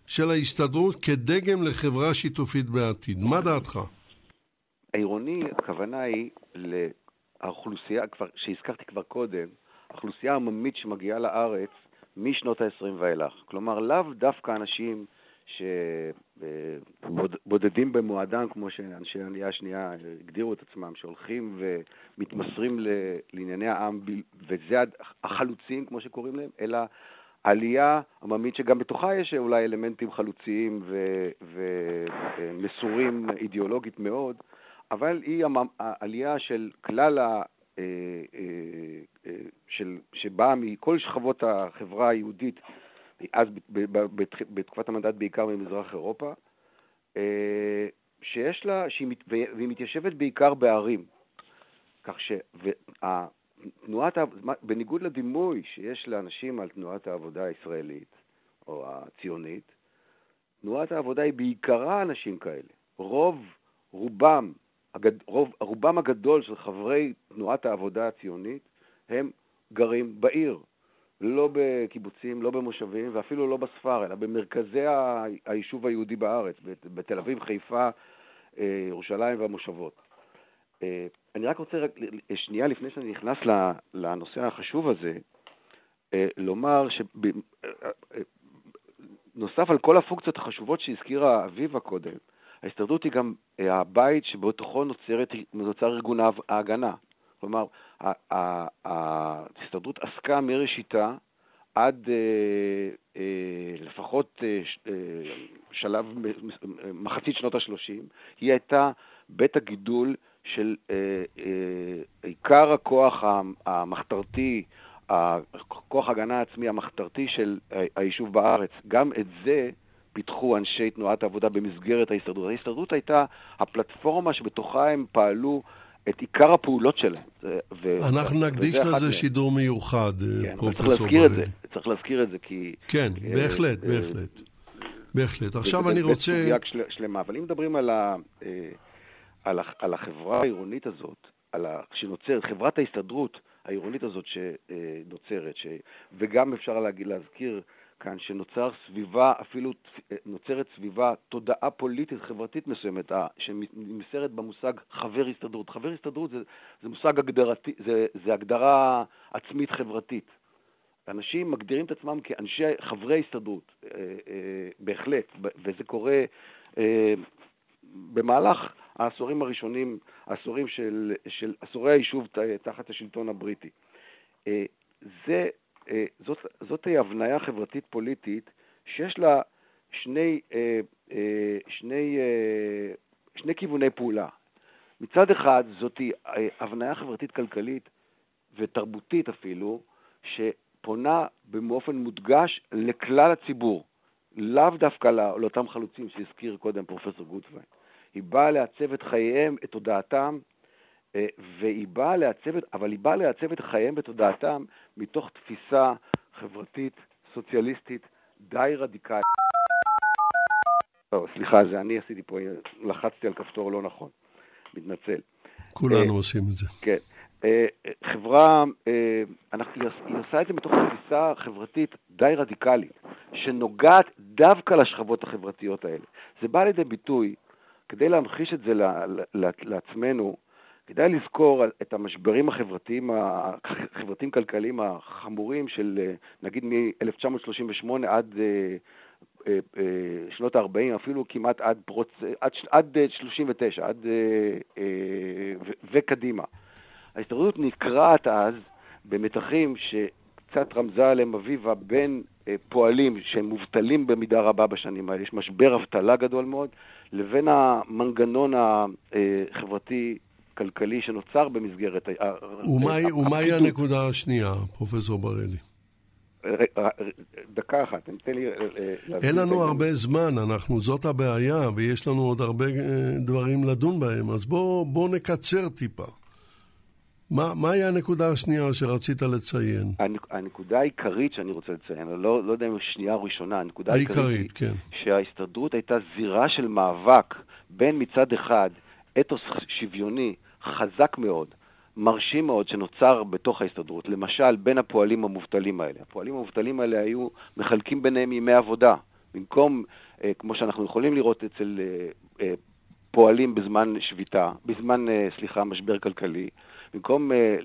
של ההסתדרות כדגם לחברה שיתופית בעתיד. מה דעתך? העירוני, הכוונה היא האוכלוסייה, כבר, שהזכרתי כבר קודם, האוכלוסייה העממית שמגיעה לארץ משנות ה-20 ואילך. כלומר, לאו דווקא אנשים שבודדים במועדם, כמו שאנשי העלייה השנייה הגדירו את עצמם, שהולכים ומתמסרים לענייני העם, וזה החלוצים, כמו שקוראים להם, אלא עלייה עממית שגם בתוכה יש אולי אלמנטים חלוציים ומסורים אידיאולוגית מאוד, אבל היא העלייה של כלל ה... אה, אה, אה, של, שבאה מכל שכבות החברה היהודית, אז בתקופת המנדט בעיקר ממזרח אירופה, שיש לה, שהיא, והיא מתיישבת בעיקר בערים. כך שתנועת, בניגוד לדימוי שיש לאנשים על תנועת העבודה הישראלית, או הציונית, תנועת העבודה היא בעיקרה אנשים כאלה. רוב, רובם, הגד... רוב, רובם הגדול של חברי תנועת העבודה הציונית הם גרים בעיר, לא בקיבוצים, לא במושבים ואפילו לא בספר, אלא במרכזי היישוב היהודי בארץ, בתל אביב, חיפה, אה, ירושלים והמושבות. אה, אני רק רוצה, רק, שנייה לפני שאני נכנס לנושא החשוב הזה, אה, לומר שנוסף על כל הפונקציות החשובות שהזכירה אביבה קודם, ההסתדרות היא גם אה, הבית שבתוכו נוצרת, נוצר ארגון ההגנה. כלומר, ההסתדרות עסקה מראשיתה עד אה, אה, לפחות שלב, מחצית שנות ה-30, היא הייתה בית הגידול של עיקר הכוח המחתרתי, כוח ההגנה העצמי המחתרתי של היישוב בארץ. גם את זה פיתחו אנשי תנועת העבודה במסגרת ההסתדרות. ההסתדרות הייתה הפלטפורמה שבתוכה הם פעלו את עיקר הפעולות שלהם. ו- אנחנו נקדיש לזה שידור מיוחד, כן, פרופסור ברלי. צריך להזכיר את זה, כי... כן, uh, בהחלט, uh, בהחלט. בהחלט. עכשיו אני רוצה... זה של, שלמה, אבל אם מדברים על, ה, uh, על, ה, על החברה העירונית הזאת, על ה, שנוצרת, חברת ההסתדרות העירונית הזאת שנוצרת, ש, וגם אפשר להגיד, להזכיר כאן, שנוצר סביבה, אפילו נוצרת סביבה, תודעה פוליטית חברתית מסוימת, שנמסרת במושג חבר הסתדרות. חבר הסתדרות זה, זה מושג הגדרתי, זה, זה הגדרה עצמית חברתית. אנשים מגדירים את עצמם כאנשי, חברי הסתדרות, אה, אה, בהחלט, וזה קורה אה, במהלך העשורים הראשונים, העשורים של, של עשורי היישוב תחת השלטון הבריטי. זה זאת, זאת הבניה חברתית-פוליטית שיש לה שני, שני, שני כיווני פעולה. מצד אחד, זאת הבניה חברתית-כלכלית ותרבותית אפילו, שפונה באופן מודגש לכלל הציבור, לאו דווקא לאותם חלוצים שהזכיר קודם פרופסור גוטווין. היא באה לעצב את חייהם, את תודעתם, אה, והיא באה לעצב, אבל היא באה לעצב את חייהם ותודעתם מתוך תפיסה חברתית, סוציאליסטית, די רדיקלית. לא, סליחה, זה אני עשיתי פה, לחצתי על כפתור לא נכון, מתנצל. כולנו אה, עושים את זה. כן. אה, חברה, היא עושה את זה מתוך תפיסה חברתית די רדיקלית, שנוגעת דווקא לשכבות החברתיות האלה. זה בא לידי ביטוי, כדי להמחיש את זה לעצמנו, כדאי לזכור את המשברים החברתיים, החברתיים-כלכליים החמורים של נגיד מ-1938 עד אה, אה, אה, שנות ה-40, אפילו כמעט עד, פרוץ, עד, עד 39, עד, ו, וקדימה. ההסתדרות נקרעת אז במתחים שקצת רמזה עליהם אביבה בין פועלים שהם מובטלים במידה רבה בשנים האלה, יש משבר אבטלה גדול מאוד, לבין המנגנון החברתי כלכלי שנוצר במסגרת... ומהי הנקודה השנייה, פרופסור בראלי? דקה אחת, תן לי... אין לנו הרבה זמן, אנחנו, זאת הבעיה, ויש לנו עוד הרבה דברים לדון בהם, אז בואו בוא נקצר טיפה. מה, מהי הנקודה השנייה שרצית לציין? הנקודה העיקרית שאני רוצה לציין, לא, לא יודע אם שנייה או ראשונה, הנקודה העיקרית, העיקרית כן. שההסתדרות הייתה זירה של מאבק בין מצד אחד אתוס שוויוני חזק מאוד, מרשים מאוד, שנוצר בתוך ההסתדרות, למשל בין הפועלים המובטלים האלה. הפועלים המובטלים האלה היו מחלקים ביניהם ימי עבודה. במקום, אה, כמו שאנחנו יכולים לראות אצל אה, אה, פועלים בזמן שביתה, בזמן, אה, סליחה, משבר כלכלי, במקום אה,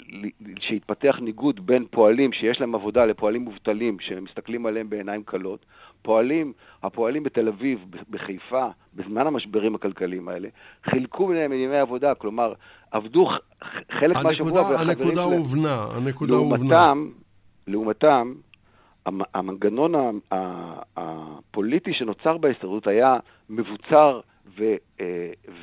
שיתפתח ניגוד בין פועלים שיש להם עבודה לפועלים מובטלים שמסתכלים עליהם בעיניים כלות, פועלים, הפועלים בתל אביב, בחיפה, בזמן המשברים הכלכליים האלה, חילקו ביניהם ימי עבודה, כלומר, עבדו חלק הנקודה, מהשבוע והחברים הנקודה הובנה, הנקודה הובנה. לעומתם, המנגנון הפוליטי שנוצר בהסתדרות היה מבוצר אה,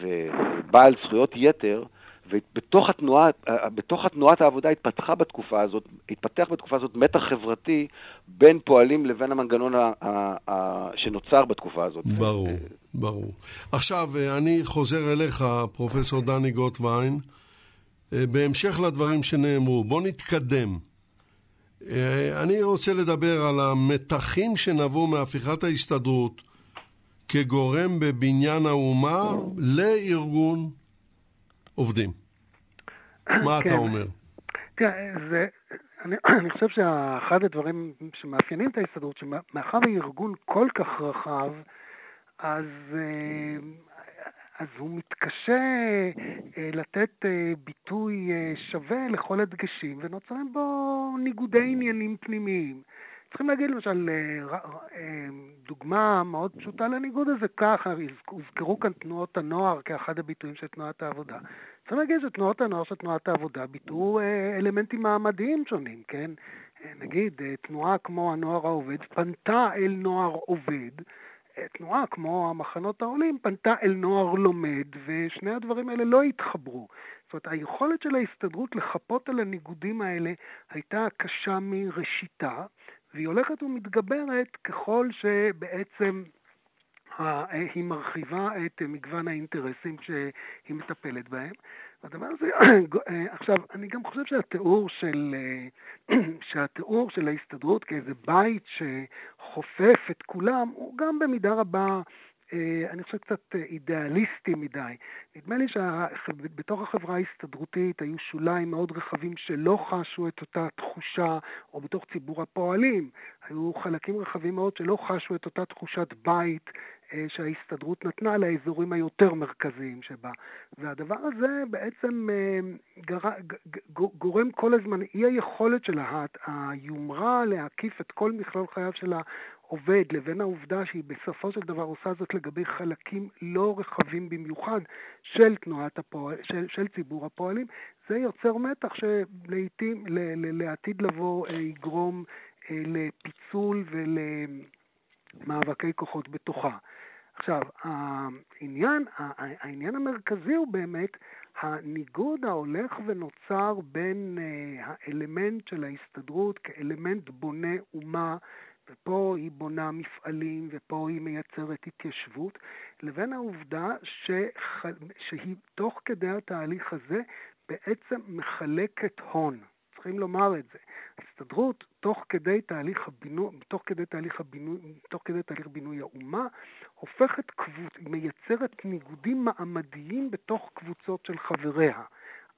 ובעל זכויות יתר, ובתוך התנועה, בתוך התנועת העבודה התפתחה בתקופה הזאת, התפתח בתקופה הזאת מתח חברתי בין פועלים לבין המנגנון ה, ה, ה, שנוצר בתקופה הזאת. ברור, ברור. עכשיו, אני חוזר אליך, פרופסור דני גוטווין. בהמשך לדברים שנאמרו, בוא נתקדם. אני רוצה לדבר על המתחים שנבעו מהפיכת ההסתדרות כגורם בבניין האומה לארגון עובדים. [coughs] מה אתה כן. אומר? תראה, זה, אני, [coughs] אני חושב שאחד הדברים שמאפיינים את ההסתדרות, שמאחר והיא ארגון כל כך רחב, אז, אה, אז הוא מתקשה אה, לתת אה, ביטוי שווה לכל הדגשים, ונוצרים בו ניגודי עניינים פנימיים. צריכים להגיד למשל, אה, אה, דוגמה מאוד פשוטה לניגוד הזה, ככה, הוזכרו כאן תנועות הנוער כאחד הביטויים של תנועת העבודה. צריך להגיד שתנועות הנוער של תנועת העבודה ביטאו אה, אלמנטים מעמדיים שונים, כן? נגיד, תנועה כמו הנוער העובד פנתה אל נוער עובד, תנועה כמו המחנות העולים פנתה אל נוער לומד, ושני הדברים האלה לא התחברו. זאת אומרת, היכולת של ההסתדרות לחפות על הניגודים האלה הייתה קשה מראשיתה, והיא הולכת ומתגברת ככל שבעצם היא מרחיבה את מגוון האינטרסים שהיא מטפלת בהם. והדבר הזה, [clears throat] עכשיו, אני גם חושב שהתיאור של, [clears throat] שהתיאור של ההסתדרות כאיזה בית שחופף את כולם, הוא גם במידה רבה אה, אני חושב קצת אה, אידיאליסטי מדי. נדמה לי שבתוך החברה ההסתדרותית היו שוליים מאוד רחבים שלא חשו את אותה תחושה, או בתוך ציבור הפועלים, היו חלקים רחבים מאוד שלא חשו את אותה תחושת בית אה, שההסתדרות נתנה לאזורים היותר מרכזיים שבה. והדבר הזה בעצם גורם כל הזמן, אי היכולת של היומרה להקיף את כל מכלול חייו של עובד לבין העובדה שהיא בסופו של דבר עושה זאת לגבי חלקים לא רחבים במיוחד של תנועת הפועל, של, של ציבור הפועלים, זה יוצר מתח ל, לעתיד לבוא, אה, יגרום לפיצול ולמאבקי כוחות בתוכה. עכשיו, העניין, העניין המרכזי הוא באמת הניגוד ההולך ונוצר בין האלמנט של ההסתדרות כאלמנט בונה אומה ופה היא בונה מפעלים ופה היא מייצרת התיישבות, לבין העובדה שח... שהיא תוך כדי התהליך הזה בעצם מחלקת הון. צריכים לומר את זה. ההסתדרות, תוך כדי תהליך הבינוי, תוך כדי תהליך הבינוי, תוך כדי תהליך בינוי האומה, הופכת קבוצ... מייצרת ניגודים מעמדיים בתוך קבוצות של חבריה.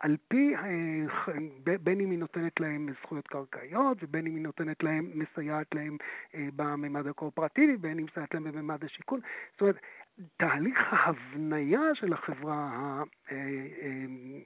על פי, אה, בין אם היא נותנת להם זכויות קרקעיות ובין אם היא נותנת להם, מסייעת להם אה, בממד הקואופרטיבי, בין אם מסייעת להם בממד השיכון. זאת אומרת, תהליך ההבניה של החברה, אה,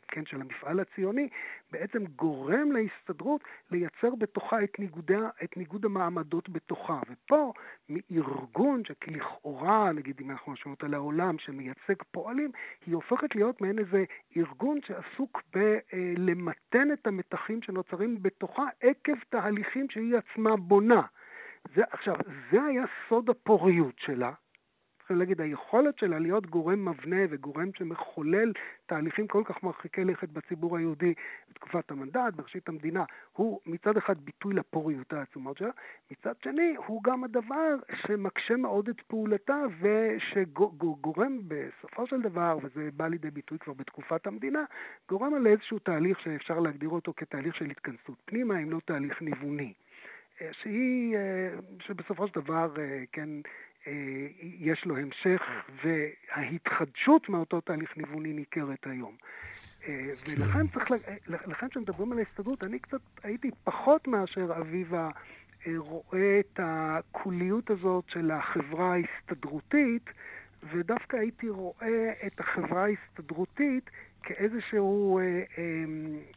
כן, של המפעל הציוני, בעצם גורם להסתדרות לייצר בתוכה את, ניגודי, את ניגוד המעמדות בתוכה. ופה, מארגון שכלכאורה, נגיד אם אנחנו משווים אותה לעולם, שמייצג פועלים, היא הופכת להיות מעין איזה ארגון שעסוק בלמתן את המתחים שנוצרים בתוכה עקב תהליכים שהיא עצמה בונה. זה, עכשיו, זה היה סוד הפוריות שלה, צריכים להגיד, היכולת שלה להיות גורם מבנה וגורם שמחולל תהליכים כל כך מרחיקי לכת בציבור היהודי בתקופת המנדט, בראשית המדינה, הוא מצד אחד ביטוי לפוריות העצומות שלה, מצד שני הוא גם הדבר שמקשה מאוד את פעולתה ושגורם בסופו של דבר, וזה בא לידי ביטוי כבר בתקופת המדינה, גורם על איזשהו תהליך שאפשר להגדיר אותו כתהליך של התכנסות פנימה, אם לא תהליך ניווני. אה, שהיא, אה, שבסופו של דבר, אה, כן, יש לו המשך, וההתחדשות מאותו תהליך ניווני ניכרת היום. אה, ולכן צריך, לכן כשמדברים על ההסתדרות, אני קצת הייתי פחות מאשר אביבה אה, רואה את הקוליות הזאת של החברה ההסתדרותית, ודווקא הייתי רואה את החברה ההסתדרותית כאיזשהו,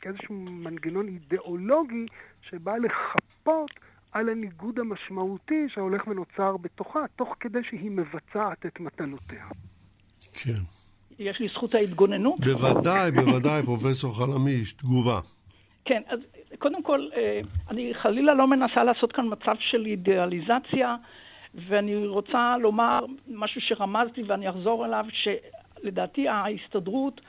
כאיזשהו מנגנון אידיאולוגי שבא לחפות על הניגוד המשמעותי שהולך ונוצר בתוכה, תוך כדי שהיא מבצעת את מטלותיה. כן. יש לי זכות ההתגוננות? בוודאי, בוודאי, פרופסור חלמיש, תגובה. כן, אז קודם כל, אה, אני חלילה לא מנסה לעשות כאן מצב של אידיאליזציה, ואני רוצה לומר משהו שרמזתי ואני אחזור אליו, שלדעתי ההסתדרות,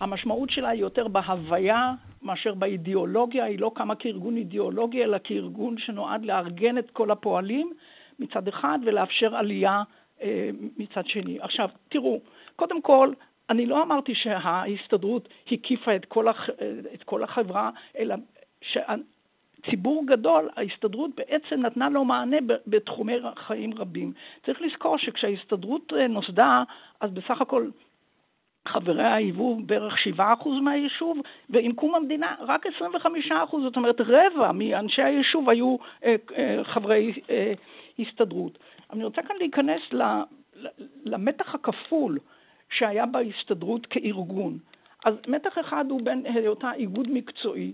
המשמעות שלה היא יותר בהוויה מאשר באידיאולוגיה, היא לא קמה כארגון אידיאולוגי, אלא כארגון שנועד לארגן את כל הפועלים מצד אחד ולאפשר עלייה אה, מצד שני. עכשיו, תראו, קודם כל, אני לא אמרתי שההסתדרות הקיפה את כל, הח... את כל החברה, אלא שציבור גדול, ההסתדרות בעצם נתנה לו מענה בתחומי חיים רבים. צריך לזכור שכשההסתדרות אה, נוסדה, אז בסך הכל חבריה היוו בערך 7% מהיישוב, ועם קום המדינה רק 25%, זאת אומרת רבע מאנשי היישוב היו אה, אה, חברי אה, הסתדרות. אני רוצה כאן להיכנס למתח הכפול שהיה בהסתדרות כארגון. אז מתח אחד הוא בין היותה איגוד מקצועי,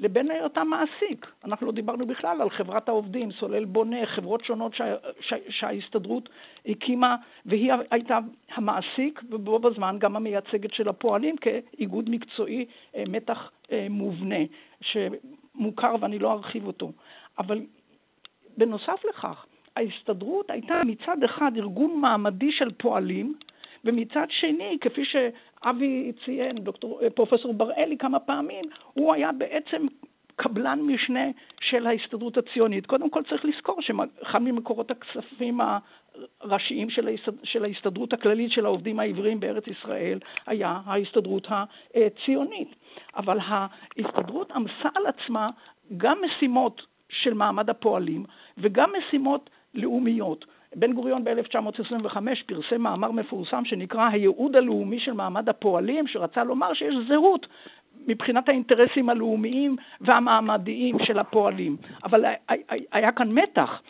לבין היותם מעסיק. אנחנו לא דיברנו בכלל על חברת העובדים, סולל בונה, חברות שונות שה, שה, שההסתדרות הקימה, והיא הייתה המעסיק ובו בזמן גם המייצגת של הפועלים כאיגוד מקצועי אה, מתח אה, מובנה, שמוכר ואני לא ארחיב אותו. אבל בנוסף לכך, ההסתדרות הייתה מצד אחד ארגון מעמדי של פועלים, ומצד שני, כפי שאבי ציין, דוקטור, פרופסור בראלי כמה פעמים, הוא היה בעצם קבלן משנה של ההסתדרות הציונית. קודם כל צריך לזכור שאחד ממקורות הכספים הראשיים של, ההסתד... של ההסתדרות הכללית של העובדים העבריים בארץ ישראל היה ההסתדרות הציונית. אבל ההסתדרות עמסה על עצמה גם משימות של מעמד הפועלים וגם משימות לאומיות. בן גוריון ב-1925 פרסם מאמר מפורסם שנקרא הייעוד הלאומי של מעמד הפועלים, שרצה לומר שיש זהות מבחינת האינטרסים הלאומיים והמעמדיים של הפועלים. אבל היה כאן מתח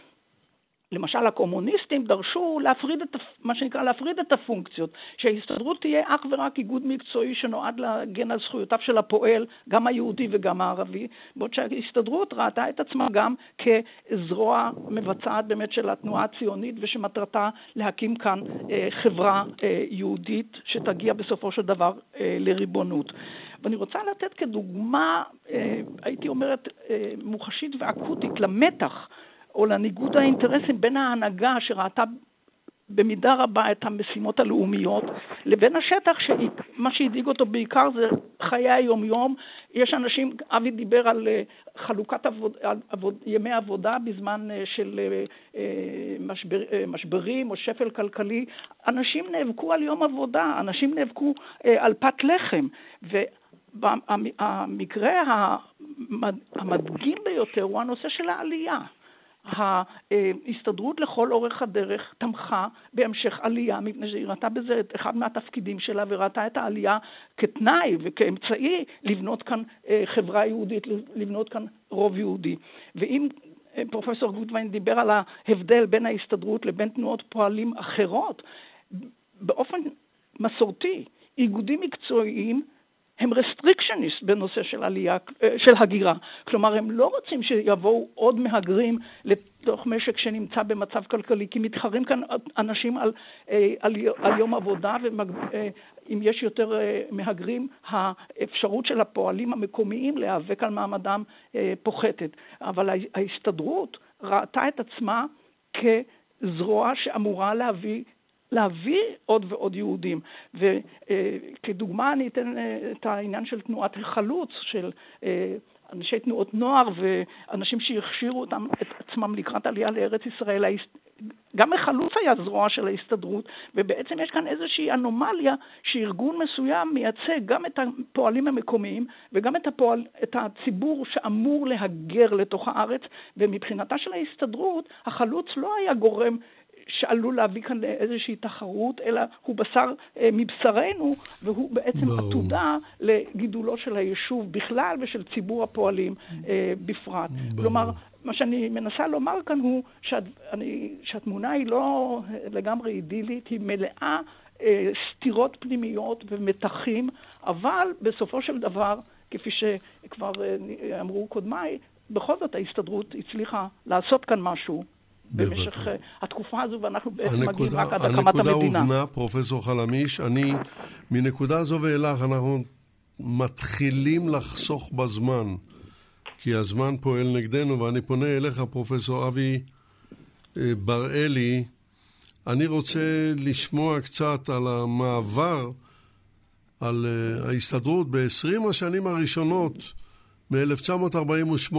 למשל הקומוניסטים דרשו להפריד את, מה שנקרא להפריד את הפונקציות, שההסתדרות תהיה אך ורק איגוד מקצועי שנועד להגן על זכויותיו של הפועל, גם היהודי וגם הערבי, בעוד שההסתדרות ראתה את עצמה גם כזרוע מבצעת באמת של התנועה הציונית ושמטרתה להקים כאן אה, חברה אה, יהודית שתגיע בסופו של דבר אה, לריבונות. ואני רוצה לתת כדוגמה, הייתי אומרת, מוחשית ואקוטית למתח או לניגוד האינטרסים בין ההנהגה שראתה במידה רבה את המשימות הלאומיות, לבין השטח שמה שהדאיג אותו בעיקר זה חיי היומיום. יש אנשים, אבי דיבר על אה, חלוקת עבוד, עבוד, ימי עבודה בזמן אה, של אה, משבר, משברים או שפל כלכלי. אנשים נאבקו על יום עבודה, אנשים נאבקו על פת לחם. והמקרה המדגים ביותר הוא הנושא של העלייה. ההסתדרות לכל אורך הדרך תמכה בהמשך עלייה, מפני שהיא ראתה בזה את אחד מהתפקידים שלה וראתה את העלייה כתנאי וכאמצעי לבנות כאן אה, חברה יהודית, לבנות כאן רוב יהודי. ואם אה, פרופסור גוטווין דיבר על ההבדל בין ההסתדרות לבין תנועות פועלים אחרות, באופן מסורתי, איגודים מקצועיים הם restrictionist בנושא של עלייה, אה, של הגירה. כלומר, הם לא רוצים שיבואו עוד מהגרים לתוך משק שנמצא במצב כלכלי, כי מתחרים כאן אנשים על, אה, על, על יום עבודה, ואם אה, יש יותר מהגרים, האפשרות של הפועלים המקומיים להיאבק על מעמדם פוחתת. אבל ההסתדרות ראתה את עצמה כזרוע שאמורה להביא להביא עוד ועוד יהודים. וכדוגמה אני אתן אה, את העניין של תנועת החלוץ, של אה, אנשי תנועות נוער ואנשים שהכשירו אותם, את עצמם לקראת עלייה לארץ ישראל. גם החלוץ היה זרוע של ההסתדרות, ובעצם יש כאן איזושהי אנומליה שארגון מסוים מייצג גם את הפועלים המקומיים וגם את, הפועל, את הציבור שאמור להגר לתוך הארץ, ומבחינתה של ההסתדרות, החלוץ לא היה גורם שעלול להביא כאן לאיזושהי תחרות, אלא הוא בשר אה, מבשרנו, והוא בעצם ברור. עתודה לגידולו של היישוב בכלל ושל ציבור הפועלים אה, בפרט. ברור. כלומר, מה שאני מנסה לומר כאן הוא שאני, שהתמונה היא לא לגמרי אידילית, היא מלאה אה, סתירות פנימיות ומתחים, אבל בסופו של דבר, כפי שכבר אה, אמרו קודמיי, בכל זאת ההסתדרות הצליחה לעשות כאן משהו במשך אה, התקופה הזו, ואנחנו בעצם מגיעים רק עד הקמת המדינה. הנקודה הובנה, פרופסור חלמיש. אני, מנקודה זו ואילך, אנחנו מתחילים לחסוך בזמן, כי הזמן פועל נגדנו, ואני פונה אליך, פרופסור אבי אה, בראלי. אני רוצה לשמוע קצת על המעבר, על אה, ההסתדרות ב-20 השנים הראשונות, מ-1948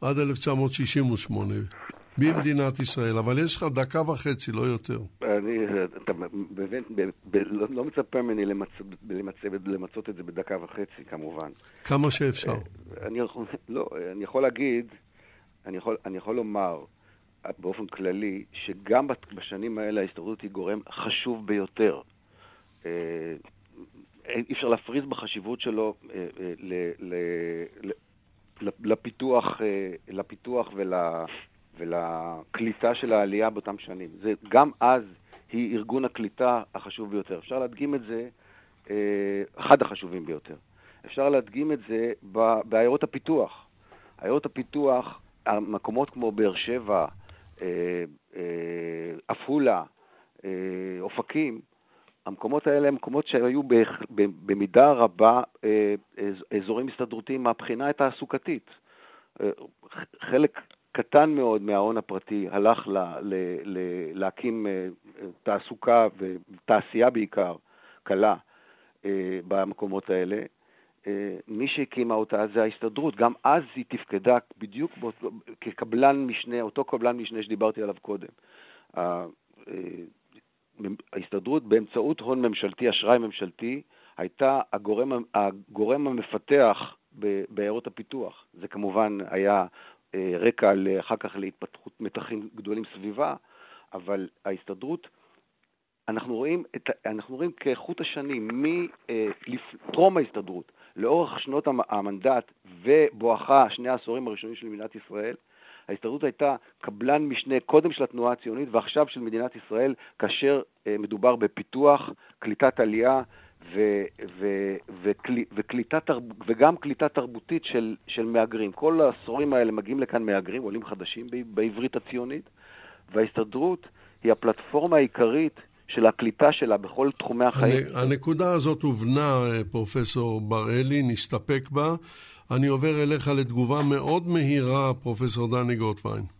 עד 1968. במדינת ישראל, אבל יש לך דקה וחצי, לא יותר. אני, אתה מבין, לא, לא מצפה ממני למצ, למצ, למצות את זה בדקה וחצי, כמובן. כמה שאפשר. אה, אני, לא, אני יכול להגיד, אני יכול, אני יכול לומר באופן כללי, שגם בשנים האלה ההסתדרות היא גורם חשוב ביותר. אה, אי אפשר להפריז בחשיבות שלו אה, לפיתוח, לפיתוח ול... ולקליטה של העלייה באותם שנים. זה, גם אז היא ארגון הקליטה החשוב ביותר. אפשר להדגים את זה, אה, אחד החשובים ביותר. אפשר להדגים את זה בעיירות הפיתוח. עיירות הפיתוח, מקומות כמו באר שבע, אה, אה, עפולה, אופקים, המקומות האלה הם מקומות שהיו במידה רבה אזורים הסתדרותיים מהבחינה התעסוקתית. חלק קטן מאוד מההון הפרטי הלך ל, ל, ל, להקים אה, תעסוקה ותעשייה בעיקר, קלה, אה, במקומות האלה. אה, מי שהקימה אותה זה ההסתדרות. גם אז היא תפקדה בדיוק כקבלן משנה, אותו קבלן משנה שדיברתי עליו קודם. ההסתדרות באמצעות הון ממשלתי, אשראי ממשלתי, הייתה הגורם, הגורם המפתח בעיירות הפיתוח. זה כמובן היה רקע אחר כך להתפתחות מתחים גדולים סביבה, אבל ההסתדרות, אנחנו רואים, את, אנחנו רואים כחוט השני מטרום אה, ההסתדרות, לאורך שנות המנדט ובואכה שני העשורים הראשונים של מדינת ישראל, ההסתדרות הייתה קבלן משנה קודם של התנועה הציונית ועכשיו של מדינת ישראל, כאשר אה, מדובר בפיתוח, קליטת עלייה ו, ו, וקל, וקליטה, וגם קליטה תרבותית של, של מהגרים. כל העשורים האלה מגיעים לכאן מהגרים, עולים חדשים בעברית הציונית, וההסתדרות היא הפלטפורמה העיקרית של הקליטה שלה בכל תחומי החיים. הנקודה הזאת הובנה, פרופסור בראלי, נסתפק בה. אני עובר אליך לתגובה מאוד מהירה, פרופסור דני גוטווין.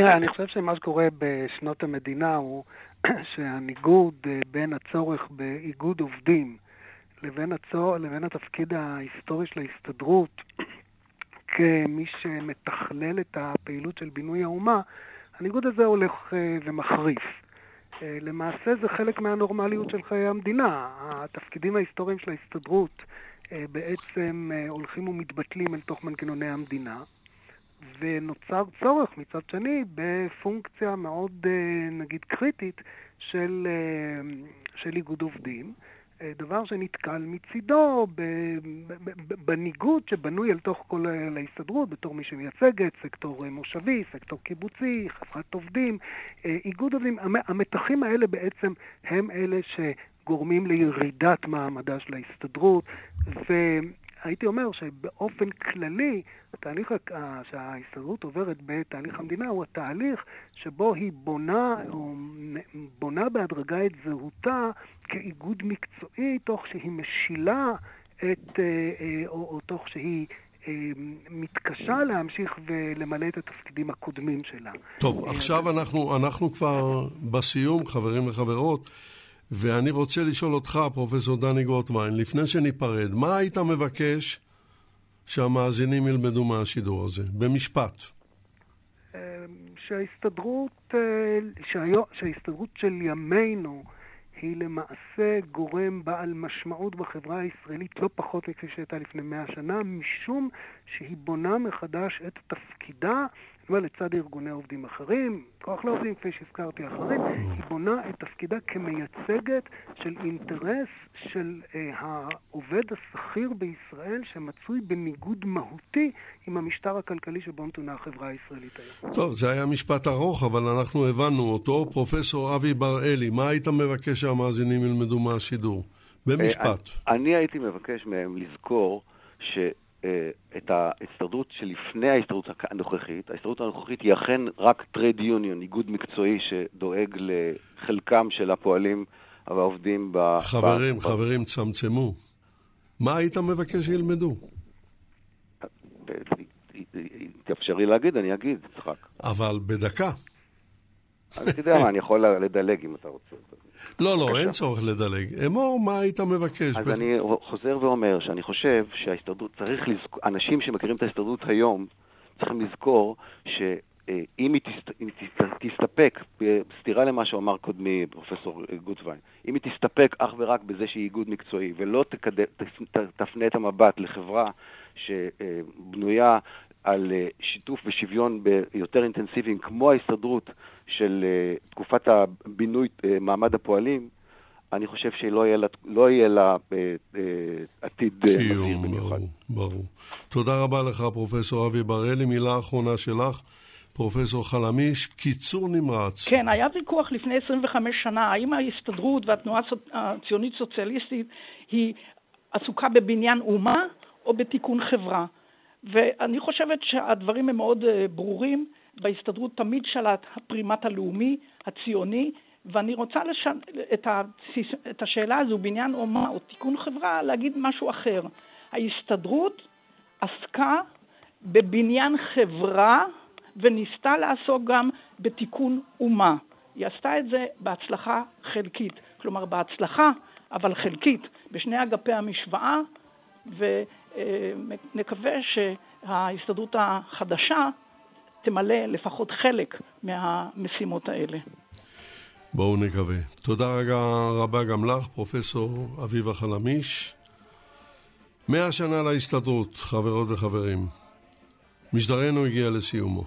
תראה, אני חושב שמה שקורה בשנות המדינה הוא [clears throat] שהניגוד בין הצורך באיגוד עובדים לבין, הצור, לבין התפקיד ההיסטורי של ההסתדרות [clears throat] כמי שמתכלל את הפעילות של בינוי האומה, הניגוד הזה הולך אה, ומחריף. אה, למעשה זה חלק מהנורמליות של חיי המדינה. התפקידים ההיסטוריים של ההסתדרות אה, בעצם הולכים ומתבטלים אל תוך מנגנוני המדינה, ונוצר צורך מצד שני בפונקציה מאוד, נגיד, קריטית של, של איגוד עובדים. דבר שנתקל מצידו בניגוד שבנוי אל תוך כל ההסתדרות, בתור מי שמייצגת, סקטור מושבי, סקטור קיבוצי, חברת עובדים, אה, איגוד עובדים. המתחים האלה בעצם הם אלה שגורמים לירידת מעמדה של ההסתדרות, ו... הייתי אומר שבאופן כללי, התהליך שההסתדרות עוברת בתהליך המדינה הוא התהליך שבו היא בונה, או בונה בהדרגה את זהותה כאיגוד מקצועי, תוך שהיא משילה את, אה, אה, או, או תוך שהיא אה, מתקשה להמשיך ולמלא את התפקידים הקודמים שלה. טוב, עכשיו אנחנו, אנחנו כבר בסיום, חברים וחברות. ואני רוצה לשאול אותך, פרופסור דני גוטווין, לפני שניפרד, מה היית מבקש שהמאזינים ילמדו מהשידור הזה? במשפט. אמ, שההסתדרות, אה, שההסתדרות של ימינו היא למעשה גורם בעל משמעות בחברה הישראלית לא פחות מכפי שהייתה לפני מאה שנה, משום שהיא בונה מחדש את תפקידה ולצד ארגוני עובדים אחרים, כוח לעובדים, כפי שהזכרתי, אחרים, היא בונה את תפקידה כמייצגת של אינטרס של אה, העובד השכיר בישראל, שמצוי בניגוד מהותי עם המשטר הכלכלי שבו נתונה החברה הישראלית היום. טוב, זה היה משפט ארוך, אבל אנחנו הבנו אותו. פרופסור אבי בר-אלי, מה היית מבקש שהמאזינים ילמדו מהשידור? במשפט. אה, אני הייתי מבקש מהם לזכור ש... אה, את ההסתדרות שלפני ההסתדרות הנוכחית. ההסתדרות הנוכחית היא אכן רק trade union, איגוד מקצועי שדואג לחלקם של הפועלים והעובדים ב... חברים, ב... חברים, צמצמו. מה היית מבקש שילמדו? תאפשר לי להגיד, אני אגיד, יצחק. אבל בדקה. אתה יודע מה, אני יכול לדלג אם אתה רוצה. לא, לא, אין צורך לדלג. אמור, מה היית מבקש? אז אני חוזר ואומר שאני חושב שההסתדרות, צריך לזכור, אנשים שמכירים את ההסתדרות היום, צריכים לזכור שאם היא, תסת, היא תסתפק, בסתירה למה שאמר קודמי, פרופסור גוטווין, אם היא תסתפק אך ורק בזה שהיא איגוד מקצועי ולא. תפנה את המבט לחברה שבנויה על אה, שיתוף ושוויון יותר אינטנסיביים, כמו ההסתדרות של אה, תקופת הבינוי אה, מעמד הפועלים, אני חושב שלא יהיה לה, לא יהיה לה עתיד מזהיר במיוחד. ברור, ברור. תודה רבה לך, פרופסור אבי בראלי. מילה אחרונה שלך. פרופסור חלמיש, קיצור נמרץ. כן, היה ויכוח לפני 25 שנה, האם ההסתדרות והתנועה הציונית סוציאליסטית היא עסוקה בבניין אומה או בתיקון חברה. ואני חושבת שהדברים הם מאוד אה, ברורים. בהסתדרות תמיד שלט הפרימט הלאומי, הציוני, ואני רוצה לש... את, ה... את השאלה הזו בעניין אומה או תיקון חברה להגיד משהו אחר. ההסתדרות עסקה בבניין חברה וניסתה לעסוק גם בתיקון אומה. היא עשתה את זה בהצלחה חלקית, כלומר בהצלחה אבל חלקית בשני אגפי המשוואה, ו... נקווה שההסתדרות החדשה תמלא לפחות חלק מהמשימות האלה. בואו נקווה. תודה רבה גם לך, פרופסור אביבה חלמיש. מאה שנה להסתדרות, חברות וחברים. משדרנו הגיע לסיומו.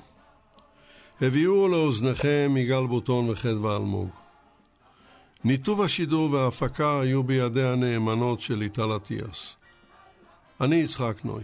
הביאו לאוזניכם יגאל בוטון וחדווה אלמוג. ניתוב השידור וההפקה היו בידי הנאמנות של ליטל אטיאס. אני יצחק נוי.